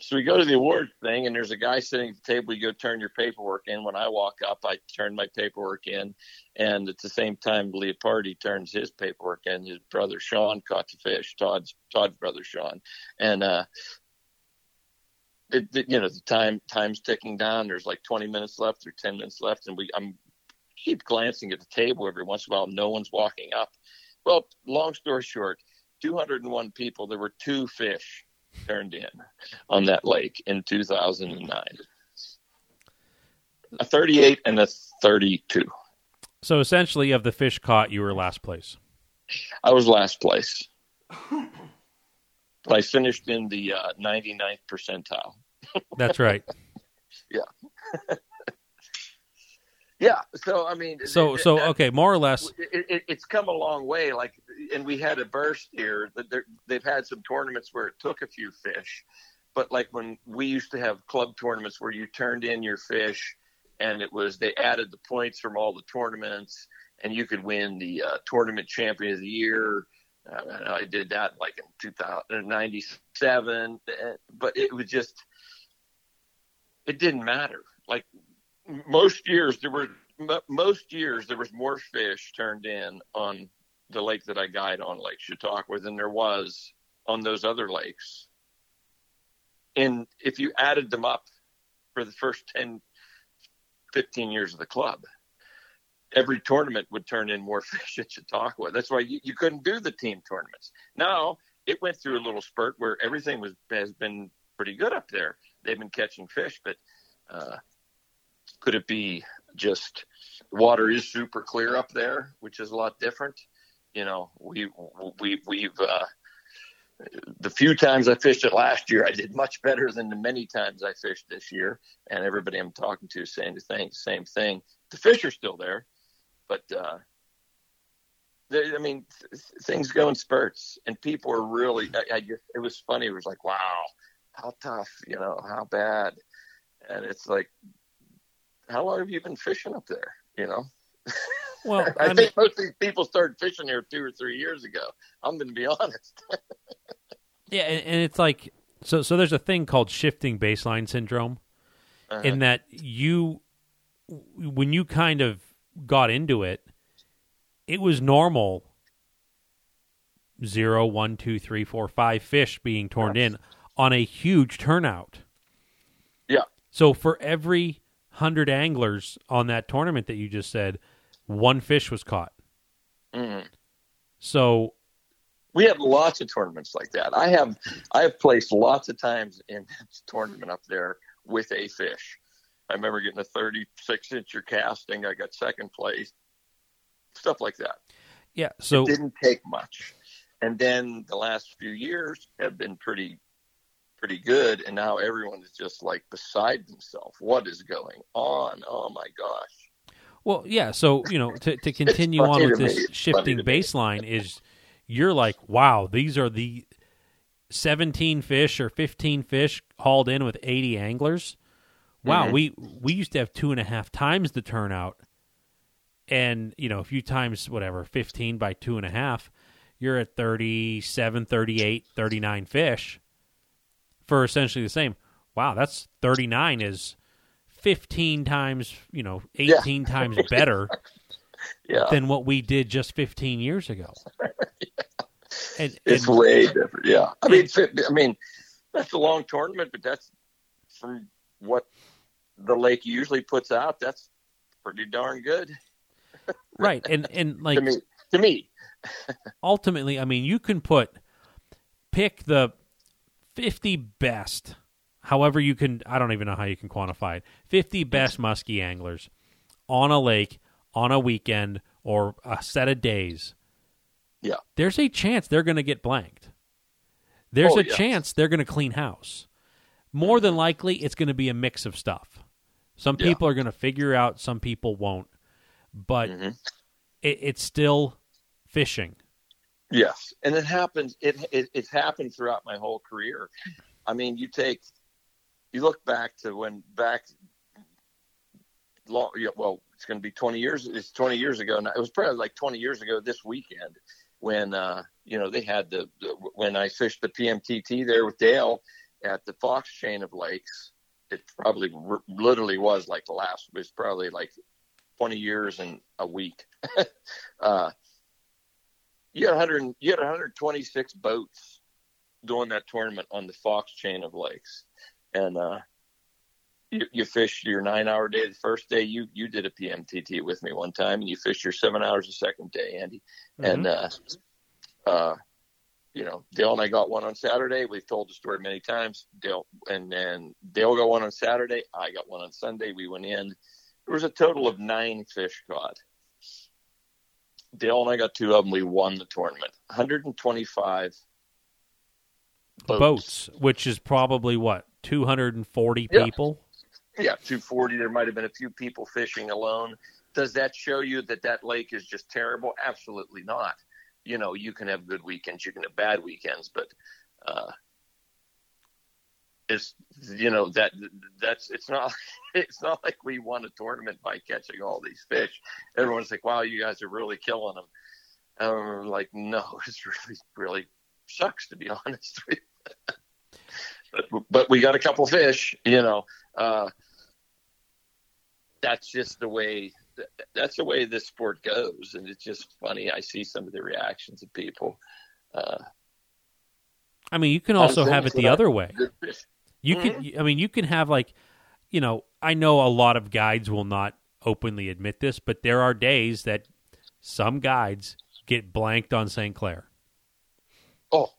So we go to the award thing, and there's a guy sitting at the table. You go turn your paperwork in. When I walk up, I turn my paperwork in, and at the same time, Leopardi turns his paperwork in. His brother Sean caught the fish. Todd's Todd's brother Sean, and uh, it, it, you know the time time's ticking down. There's like 20 minutes left or 10 minutes left, and we I'm keep glancing at the table every once in a while. No one's walking up. Well, long story short, 201 people. There were two fish turned in on that lake in 2009. A 38 and a 32. So essentially, of the fish caught, you were last place. I was last place. I finished in the uh, 99th percentile. That's right. (laughs) yeah. (laughs) yeah. So I mean, so so okay, more or less, it, it, it's come a long way. Like and we had a burst here. That they've had some tournaments where it took a few fish, but like when we used to have club tournaments where you turned in your fish, and it was they added the points from all the tournaments, and you could win the uh, tournament champion of the year. Uh, I did that like in 2097, but it was just it didn't matter. Like most years, there were most years there was more fish turned in on the lake that I guide on, Lake Chautauqua, than there was on those other lakes. And if you added them up for the first 10, 15 years of the club, every tournament would turn in more (laughs) fish at Chautauqua. That's why you, you couldn't do the team tournaments. Now it went through a little spurt where everything was has been pretty good up there. They've been catching fish, but uh, could it be just water is super clear up there, which is a lot different? you know, we we we've uh, the few times I fished it last year, I did much better than the many times I fished this year. And everybody I'm talking to is saying the same same thing. The fish are still there, but uh, they, I mean, th- things go in spurts, and people are really. I, I just it was funny. It was like, wow, how tough, you know, how bad, and it's like, how long have you been fishing up there? You know. (laughs) Well, I, I mean, think most of these people started fishing here two or three years ago. I'm going to be (laughs) honest. yeah, and, and, it's like so. So there's a thing called shifting baseline syndrome, uh-huh. in that you, when you kind of got into it, it was normal. Zero, one, two, three, four, five fish being torn yes. in on a huge turnout. Yeah. So for every hundred anglers on that tournament that you just said, one fish was caught. Mm. So we have lots of tournaments like that. I have I have placed lots of times in tournament up there with a fish. I remember getting a 36 incher casting. I got second place. Stuff like that. Yeah. So it didn't take much. And then the last few years have been pretty pretty good and now everyone is just like beside themselves. What is going on? Oh my gosh. Well, yeah. So you know, to to (laughs) continue on with this shifting baseline is, you're like, wow, these are the seventeen fish or fifteen fish hauled in with eighty anglers. Wow, mm-hmm. we we used to have two and a half times the turnout, and you know, a few times whatever fifteen by two and a half, you're at 37, 38, 39 fish for essentially the same. wow, that's 39 is 15 times, you know, 18 yeah. times (laughs) better yeah. than what we did just 15 years ago. (laughs) yeah. and, it's and, way different. Yeah. I mean, I mean, that's a long tournament, but that's from what the lake usually puts out. That's pretty darn good. (laughs) right. And, and like, to me, to me. ultimately, I mean, you can put, pick the 50 best however you can i don't even know how you can quantify it 50 best muskie anglers on a lake on a weekend or a set of days. Yeah. There's a chance they're going to get blanked. There's oh, a chance they're going to clean house. More than likely it's going to be a mix of stuff. Some yeah. people are going to figure out some people won't. But mm-hmm. it, it's still fishing yes and it happens it, it it's happened throughout my whole career i mean you take you look back to when back long, well, it's going to be 20 years. It's 20 years ago. Now. It was probably like 20 years ago this weekend when, uh, you know, they had the, the, when I fished the PMTT there with Dale at the Fox chain of lakes. It probably literally was like the last, it was probably like 20 years and a week. (laughs) uh, you had 100, you had 126 boats doing that tournament on the Fox chain of lakes and uh, you, you fish your nine hour day the first day. You you did a PMTT with me one time, and you fished your seven hours the second day, Andy. Mm-hmm. And uh, uh, you know, Dale and I got one on Saturday. We've told the story many times. Dale and then Dale got one on Saturday. I got one on Sunday. We went in. There was a total of nine fish caught. Dale and I got two of them. We won the tournament. 125 boats, boats which is probably what 240 yeah. people? Yeah, 240. There might have been a few people fishing alone. Does that show you that that lake is just terrible? Absolutely not. You know, you can have good weekends, you can have bad weekends, but uh, it's you know that that's it's not (laughs) it's not like we won a tournament by catching all these fish. Everyone's like, "Wow, you guys are really killing them." And I'm like, no, (laughs) it's really really sucks to be (laughs) honest with you but, but we got a couple fish, you know. Uh, that's just the way that's the way this sport goes, and it's just funny. I see some of the reactions of people. Uh, I mean, you can also have it the other way. You mm-hmm. can, I mean, you can have like, you know, I know a lot of guides will not openly admit this, but there are days that some guides get blanked on St. Clair. Oh,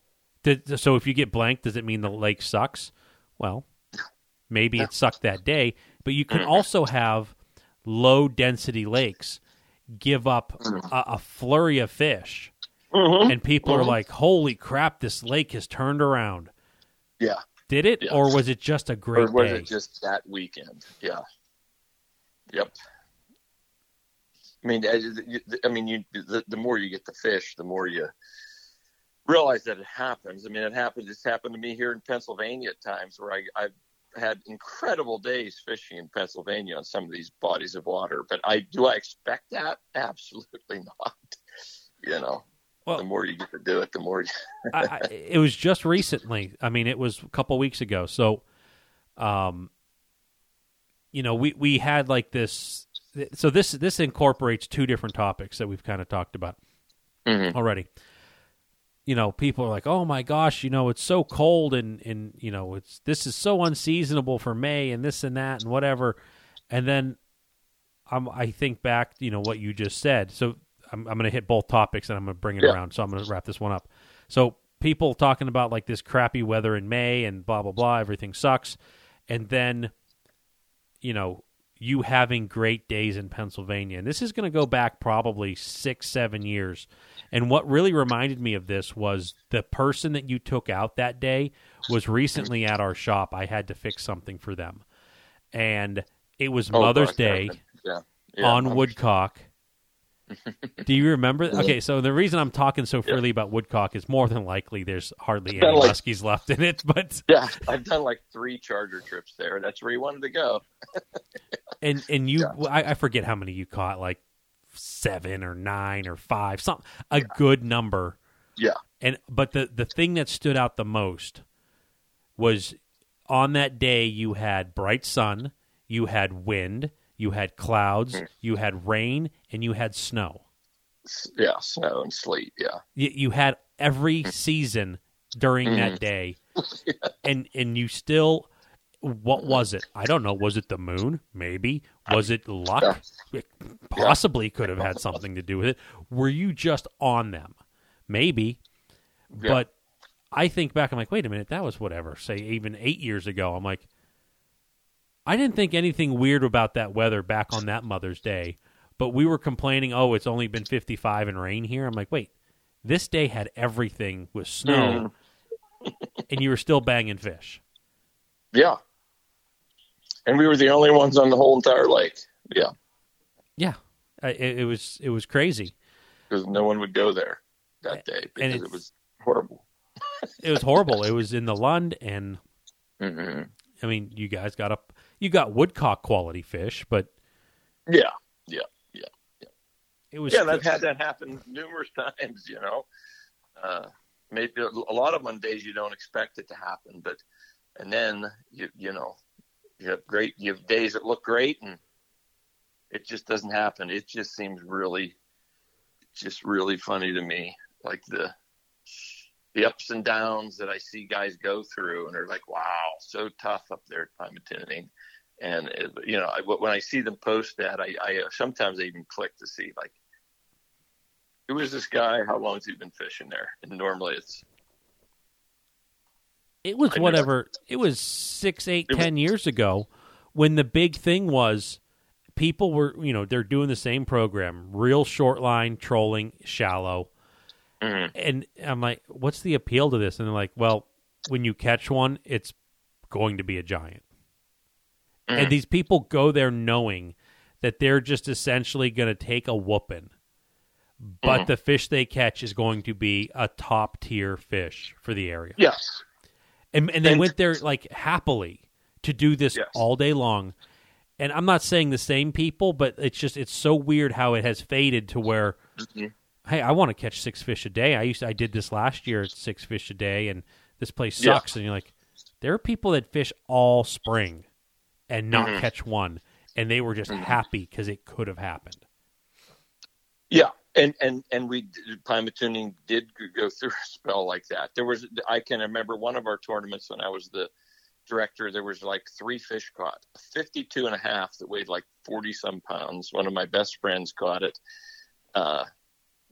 did, so if you get blank, does it mean the lake sucks? Well, maybe it sucked that day, but you can also have low density lakes give up a, a flurry of fish, mm-hmm. and people mm-hmm. are like, "Holy crap! This lake has turned around." Yeah. Did it, yeah. or was it just a great? Or was day? it just that weekend? Yeah. Yep. I mean, I mean, you the, the more you get the fish, the more you realize that it happens. I mean, it happens. It's happened to me here in Pennsylvania at times where I, I've had incredible days fishing in Pennsylvania on some of these bodies of water. But I do I expect that? (laughs) Absolutely not. You know, well, the more you get to do it, the more. You... I, I, it was just recently. I mean, it was a couple weeks ago. So, um, you know, we we had like this. So this this incorporates two different topics that we've kind of talked about mm-hmm. already you know, people are like, "Oh my gosh, you know, it's so cold and and you know, it's this is so unseasonable for May and this and that and whatever." And then I'm I think back, you know, what you just said. So I'm I'm going to hit both topics and I'm going to bring it yeah. around. So I'm going to wrap this one up. So people talking about like this crappy weather in May and blah blah blah, everything sucks. And then you know, you having great days in Pennsylvania. And this is going to go back probably 6 7 years and what really reminded me of this was the person that you took out that day was recently at our shop. I had to fix something for them. And it was oh, Mother's gosh, Day yeah. Yeah, on I'm... Woodcock. Do you remember? Okay, so the reason I'm talking so freely yeah. about Woodcock is more than likely there's hardly any like, muskies left in it. But (laughs) yeah, I've done like three charger trips there. That's where you wanted to go. (laughs) and and you, I, I, forget how many you caught, like seven or nine or five, some a yeah. good number. Yeah. And but the the thing that stood out the most was on that day you had bright sun, you had wind, you had clouds, Mm. you had rain, and you had snow. Yeah, snow and sleet. Yeah. You, you had every season during Mm. that day, (laughs) and and you still. What was it? I don't know. Was it the moon? Maybe. Was it luck? It possibly could have had something to do with it. Were you just on them? Maybe. Yeah. But I think back, I'm like, wait a minute, that was whatever. Say even eight years ago. I'm like, I didn't think anything weird about that weather back on that Mother's Day, but we were complaining, oh, it's only been 55 and rain here. I'm like, wait, this day had everything with snow, (laughs) and you were still banging fish. Yeah. And we were the only ones on the whole entire lake. Yeah. Yeah, I- it, it was it was crazy. Because no one would go there that day because it was horrible. It was horrible. it was in the Lund, and hmm I mean, you guys got up, you got woodcock quality fish, but Yeah. Yeah. Yeah. It was Yeah. I've had that happen numerous (laughs) times, you know. Uh, maybe a lot of them on days you don't expect it to happen, but, and then, you, you know, you have great, you have days that look great and it just doesn't happen. It just seems really, just really funny to me. Like the, the ups and downs that I see guys go through, and they're like, "Wow, so tough up there at Pymatuning." And you know, I, when I see them post that, I, I uh, sometimes I even click to see like, who is this guy? How long has he been fishing there? And normally it's it was whatever. It was six, eight, It was- years ago when the big thing was people were, you know, they're doing the same program, real short line trolling, shallow, mm, and I'm like, what's the appeal to this? And they're like, well, when you catch one, it's going to be a giant. Mm, And these people go there knowing that they're just essentially going to take a whooping. But Mhm. the fish they catch is going to be a top tier fish for the area. yes, And, and they And- went there like happily to do this Yes. all day long. And I'm not saying the same people, but it's just it's so weird how it has faded to where Mhm. hey, I want to catch six fish a day. I used to, I did this last year at six fish a day, and this place sucks. And you're like, there are people that fish all spring and not Mhm. catch one, and they were just Mhm. happy because it could have happened. yeah. And and and we Pymatuning did go through (laughs) a spell like that. There was I can remember one of our tournaments when I was the director. There was like three fish caught, a 52 and a half that weighed like 40 some pounds. One of my best friends caught it. Uh,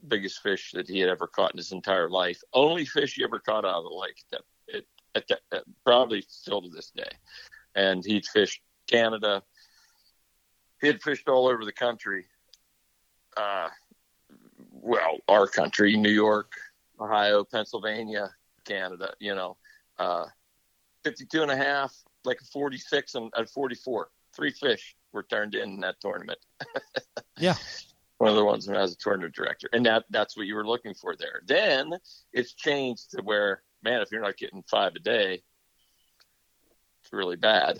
biggest fish that he had ever caught in his entire life. Only fish he ever caught out of the lake. That it, at that, uh, probably still to this day. And he'd fished Canada. He had fished all over the country. Uh, well, our country, New York, Ohio, Pennsylvania, Canada, you know, uh, 52 and a half, like 46 and a 44. Three fish were turned in, in that tournament. (laughs) Yeah. One of the ones when I was a tournament director. And that that's what you were looking for there. Then it's changed to where, man, if you're not getting five a day, really bad.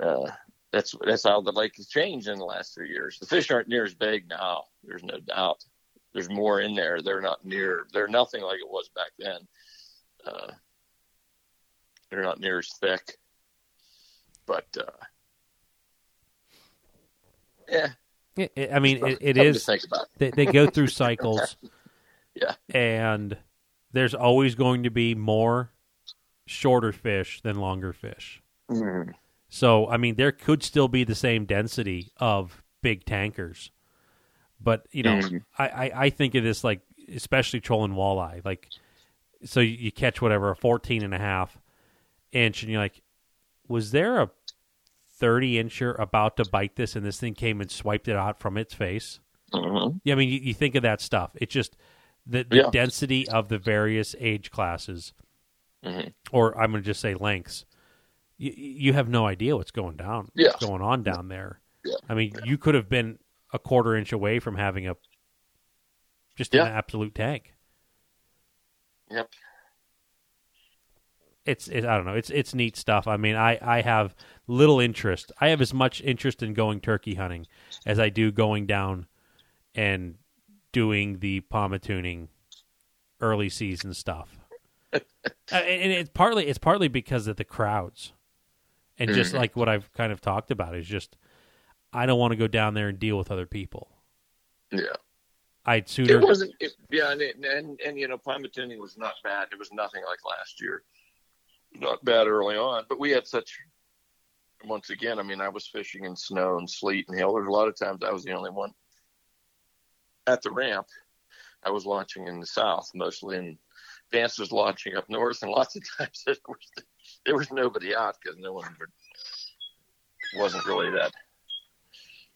Uh, that's that's how the lake has changed in the last three years. The fish aren't near as big now. There's no doubt. There's more in there. They're not near. They're nothing like it was back then. Uh, they're not near as thick. But uh, yeah, It, it- I mean, it, it is. to think about. They, they go through (laughs) cycles. Yeah. And there's always going to be more shorter fish than longer fish. Mm. So, I mean, there could still be the same density of big tankers. But, you know, Mhm. I, I, I think of this like, especially trolling walleye. Like, so you, you catch whatever, a 14 and a half inch, and you're like, was there a 30 incher about to bite this and this thing came and swiped it out from its face? Mhm. Yeah, I mean, you, you think of that stuff. It's just the, the Yeah. density of the various age classes, Mhm. or I'm going to just say lengths. You, you have no idea what's going down, Yeah. what's going on down there. Yeah. I mean, you could have been a quarter inch away from having a just Yeah. an absolute tank. Yep. It's it, I don't know. It's it's neat stuff. I mean, I I have little interest. I have as much interest in going turkey hunting as I do going down and doing the tuning early season stuff. (laughs) Uh, and it's partly it's partly because of the crowds. And just like what I've kind of talked about is just I don't want to go down there and deal with other people. Yeah. I'd It sooner wasn't. It, yeah, and, it, and and you know, Pymatuning was not bad. It was nothing like last year. Not bad early on, but we had such. Once again, I mean, I was fishing in snow and sleet and hail. There's a lot of times I was the only one at the ramp. I was launching in the south mostly, and Vance was launching up north. And lots of (laughs) times there was there was nobody out because no one would, wasn't really that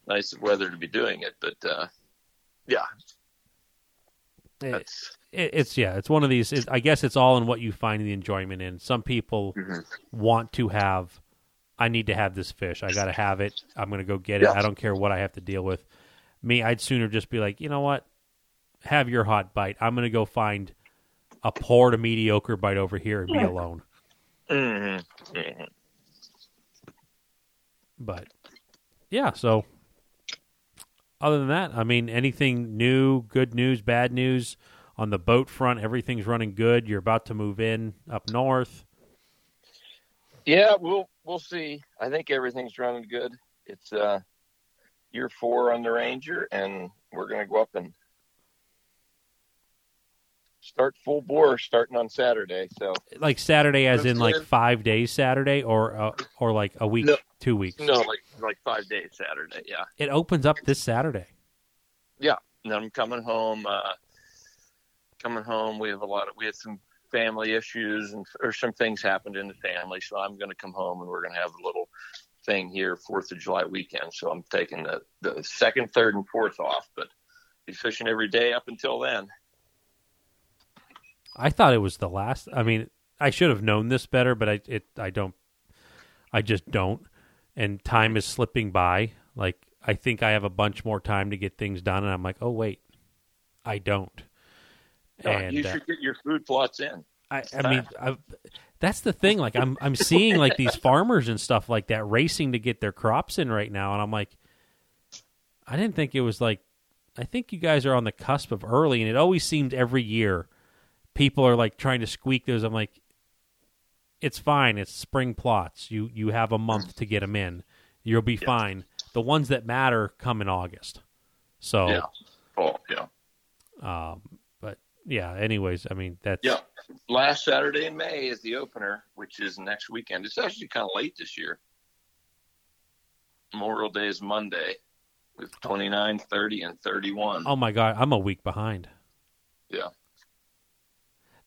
nice of weather to be doing it. But uh, yeah, it, that's. it- it's yeah, it's one of these it, I guess it's all in what you find the enjoyment in. Some people mhm. want to have I need to have this fish. I got to have it. I'm going to go get it. Yeah. I don't care what I have to deal with. Me, I'd sooner just be like, "You know what? Have your hot bite. I'm going to go find a poor to mediocre bite over here and be alone." Mm-hmm. hmm But yeah, so other than that, I mean, anything new, good news, bad news on the boat front, everything's running good. You're about to move in up north. Yeah, we'll we'll see. I think everything's running good. It's uh year four on the Ranger, and we're gonna go up and start full bore starting on Saturday. So Like Saturday as in like 5 days Saturday or uh, or like a week, No. 2 weeks. no, like like five days Saturday. Yeah, It opens up this Saturday. Yeah, and I'm coming home. Uh, coming home, we have a lot of we had some family issues and or some things happened in the family, so I'm going to come home and we're going to have a little thing here Fourth of July weekend. So I'm taking the the second, third, and fourth off, but be fishing every day up until then. I thought it was the last. I mean, I should have known this better, but I it I don't. I just don't. And time is slipping by. Like I think I have a bunch more time to get things done, and I'm like, oh wait, I don't. And you uh, should get your food plots in. I, I mean, i that's the thing. Like I'm I'm seeing like these farmers and stuff like that racing to get their crops in right now, and I'm like, I didn't think it was like. I think you guys are on the cusp of early, and it always seemed every year people are like trying to squeak those. I'm like, it's fine. It's spring plots. You you have a month to get them in. You'll be Yeah. fine. The ones that matter come in August. So, Yeah. Oh, yeah. um, but yeah. Anyways, I mean that's Yeah. Last Saturday in May is the opener, which is next weekend. It's actually kind of late this year. Memorial Day is Monday with 29, 30, and 31. Oh my god, I'm a week behind. Yeah.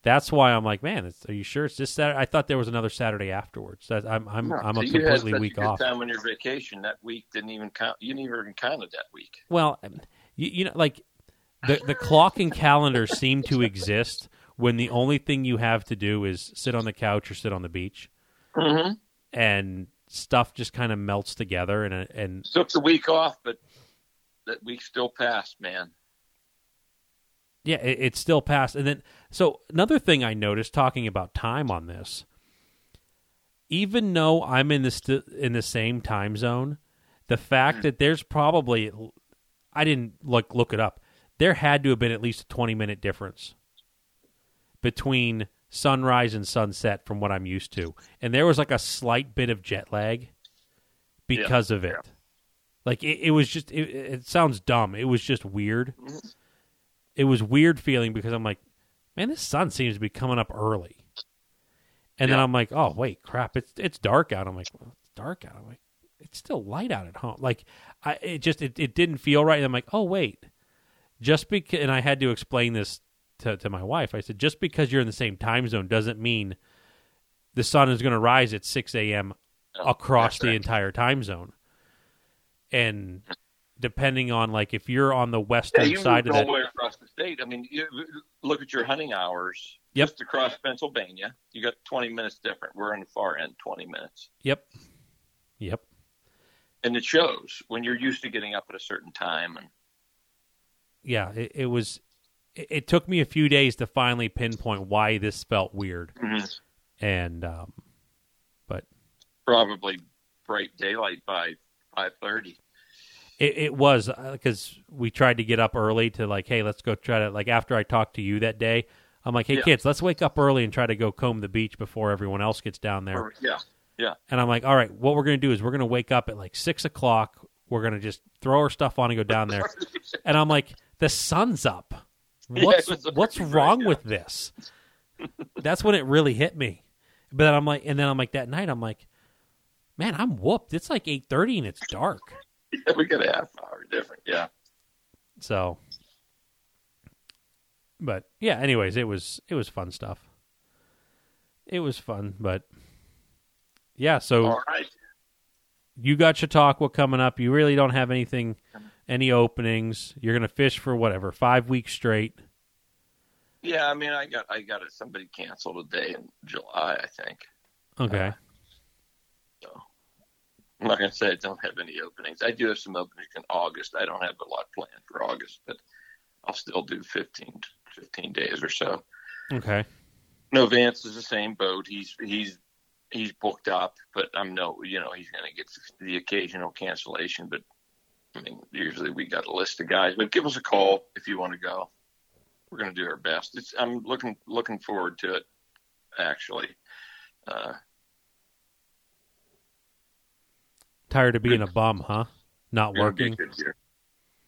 That's why I'm like, man, it's, are you sure it's this Saturday? I thought there was another Saturday afterwards. That I'm I'm No, I'm a so you had completely such week a good off. time on your vacation. That week didn't even count. You didn't even count it that week. Well, you, you know, like the the clock and calendar seem to exist when the only thing you have to do is sit on the couch or sit on the beach, Mm-hmm. and stuff just kind of melts together. And and Took the week off, but that week still passed, man. Yeah, it, it's still passed. And then so another thing I noticed talking about time on this, even though I'm in the st- in the same time zone, the fact hmm. that there's probably I didn't look look it up. There had to have been at least a 20 minute difference between sunrise and sunset from what I'm used to. And there was like a slight bit of jet lag because of it. yeah. Like it, it was just it, it sounds dumb. It was just weird. Mm-hmm. It was weird feeling because I'm like, man, this sun seems to be coming up early. And then I'm like, oh wait, crap, it's it's dark out. I'm like, well, it's dark out. I'm like, it's still light out at home. Like I it just it, it didn't feel right. And I'm like, oh wait, just because and I had to explain this to to my wife. I said, just because you're in the same time zone doesn't mean the sun is going to rise at 6 a.m. Oh, across that's the entire time zone. And depending on like if you're on the western you side of all the way across the state. I mean, you look at your hunting hours. Yep. Just across Pennsylvania, you got 20 minutes different. We're on the far end, 20 minutes. yep, yep. and it shows when you're used to getting up at a certain time and yeah, it, it was. It, it took me a few days to finally pinpoint why this felt weird, and um, but probably bright daylight by 5:30. It, it was uh, because we tried to get up early to like, hey, let's go try to like after I talked to you that day. I'm like, hey Yeah. kids, let's wake up early and try to go comb the beach before everyone else gets down there. Yeah, Yeah. And I'm like, all right, what we're gonna do is we're gonna wake up at like six o'clock. We're gonna just throw our stuff on and go down there. (laughs) and I'm like, the sun's up. What's was what's wrong yeah. with this? That's when it really hit me. But then I'm like, and then I'm like that night, I'm like, man, I'm whooped. It's like eight thirty and it's dark. Yeah, (laughs) we got a half hour different. Yeah. So, but yeah. Anyways, it was it was fun stuff. It was fun, but yeah. So All right. you got Chautauqua coming up. You really don't have anything, any openings. You're gonna fish for whatever five weeks straight. Yeah, I mean, I got I got it. Somebody canceled a day in July, I think. Okay. So I'm not going to say I don't have any openings. I do have some openings in August. I don't have a lot planned for August, but I'll still do 15, 15 days or so. Okay. No, Vance is the same boat. He's he's he's booked up, but I'm no, you know, he's going to get the occasional cancellation. But I mean, usually we got a list of guys. But give us a call if you want to go. We're going to do our best. It's I'm looking looking forward to it. Actually, uh, Tired of being a bum, huh? Not gonna be a working.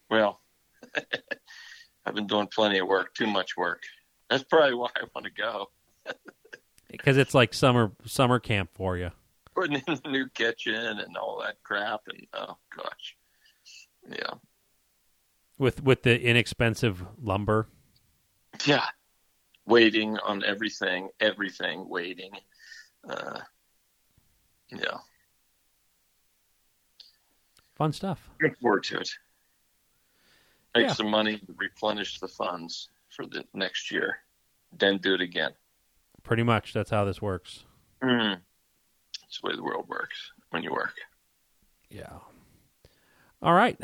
Well, (laughs) I've been doing plenty of work, too much work. That's probably why I want to go. (laughs) Because it's like summer summer camp for you. Putting in the new kitchen and all that crap, and oh gosh, yeah, With with the inexpensive lumber. yeah. Waiting on everything, everything, waiting. Uh, yeah, Fun stuff. Look forward to it. Make Yeah. some money, replenish the funds for the next year, then do it again. Pretty much that's how this works. Mm. That's the way the world works when you work. Yeah. All right.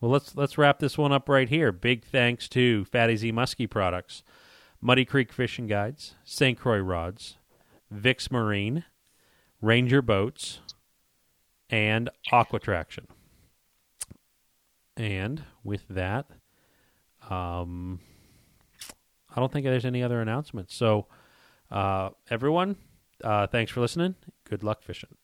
Well, let's let's wrap this one up right here. Big thanks to Fat AZ Muskie Products, Muddy Creek Fishing Guides, St. Croix Rods, Vix Marine, Ranger Boats, and Aquatraction. And with that, um, I don't think there's any other announcements. So, uh, everyone, uh, thanks for listening. Good luck fishing.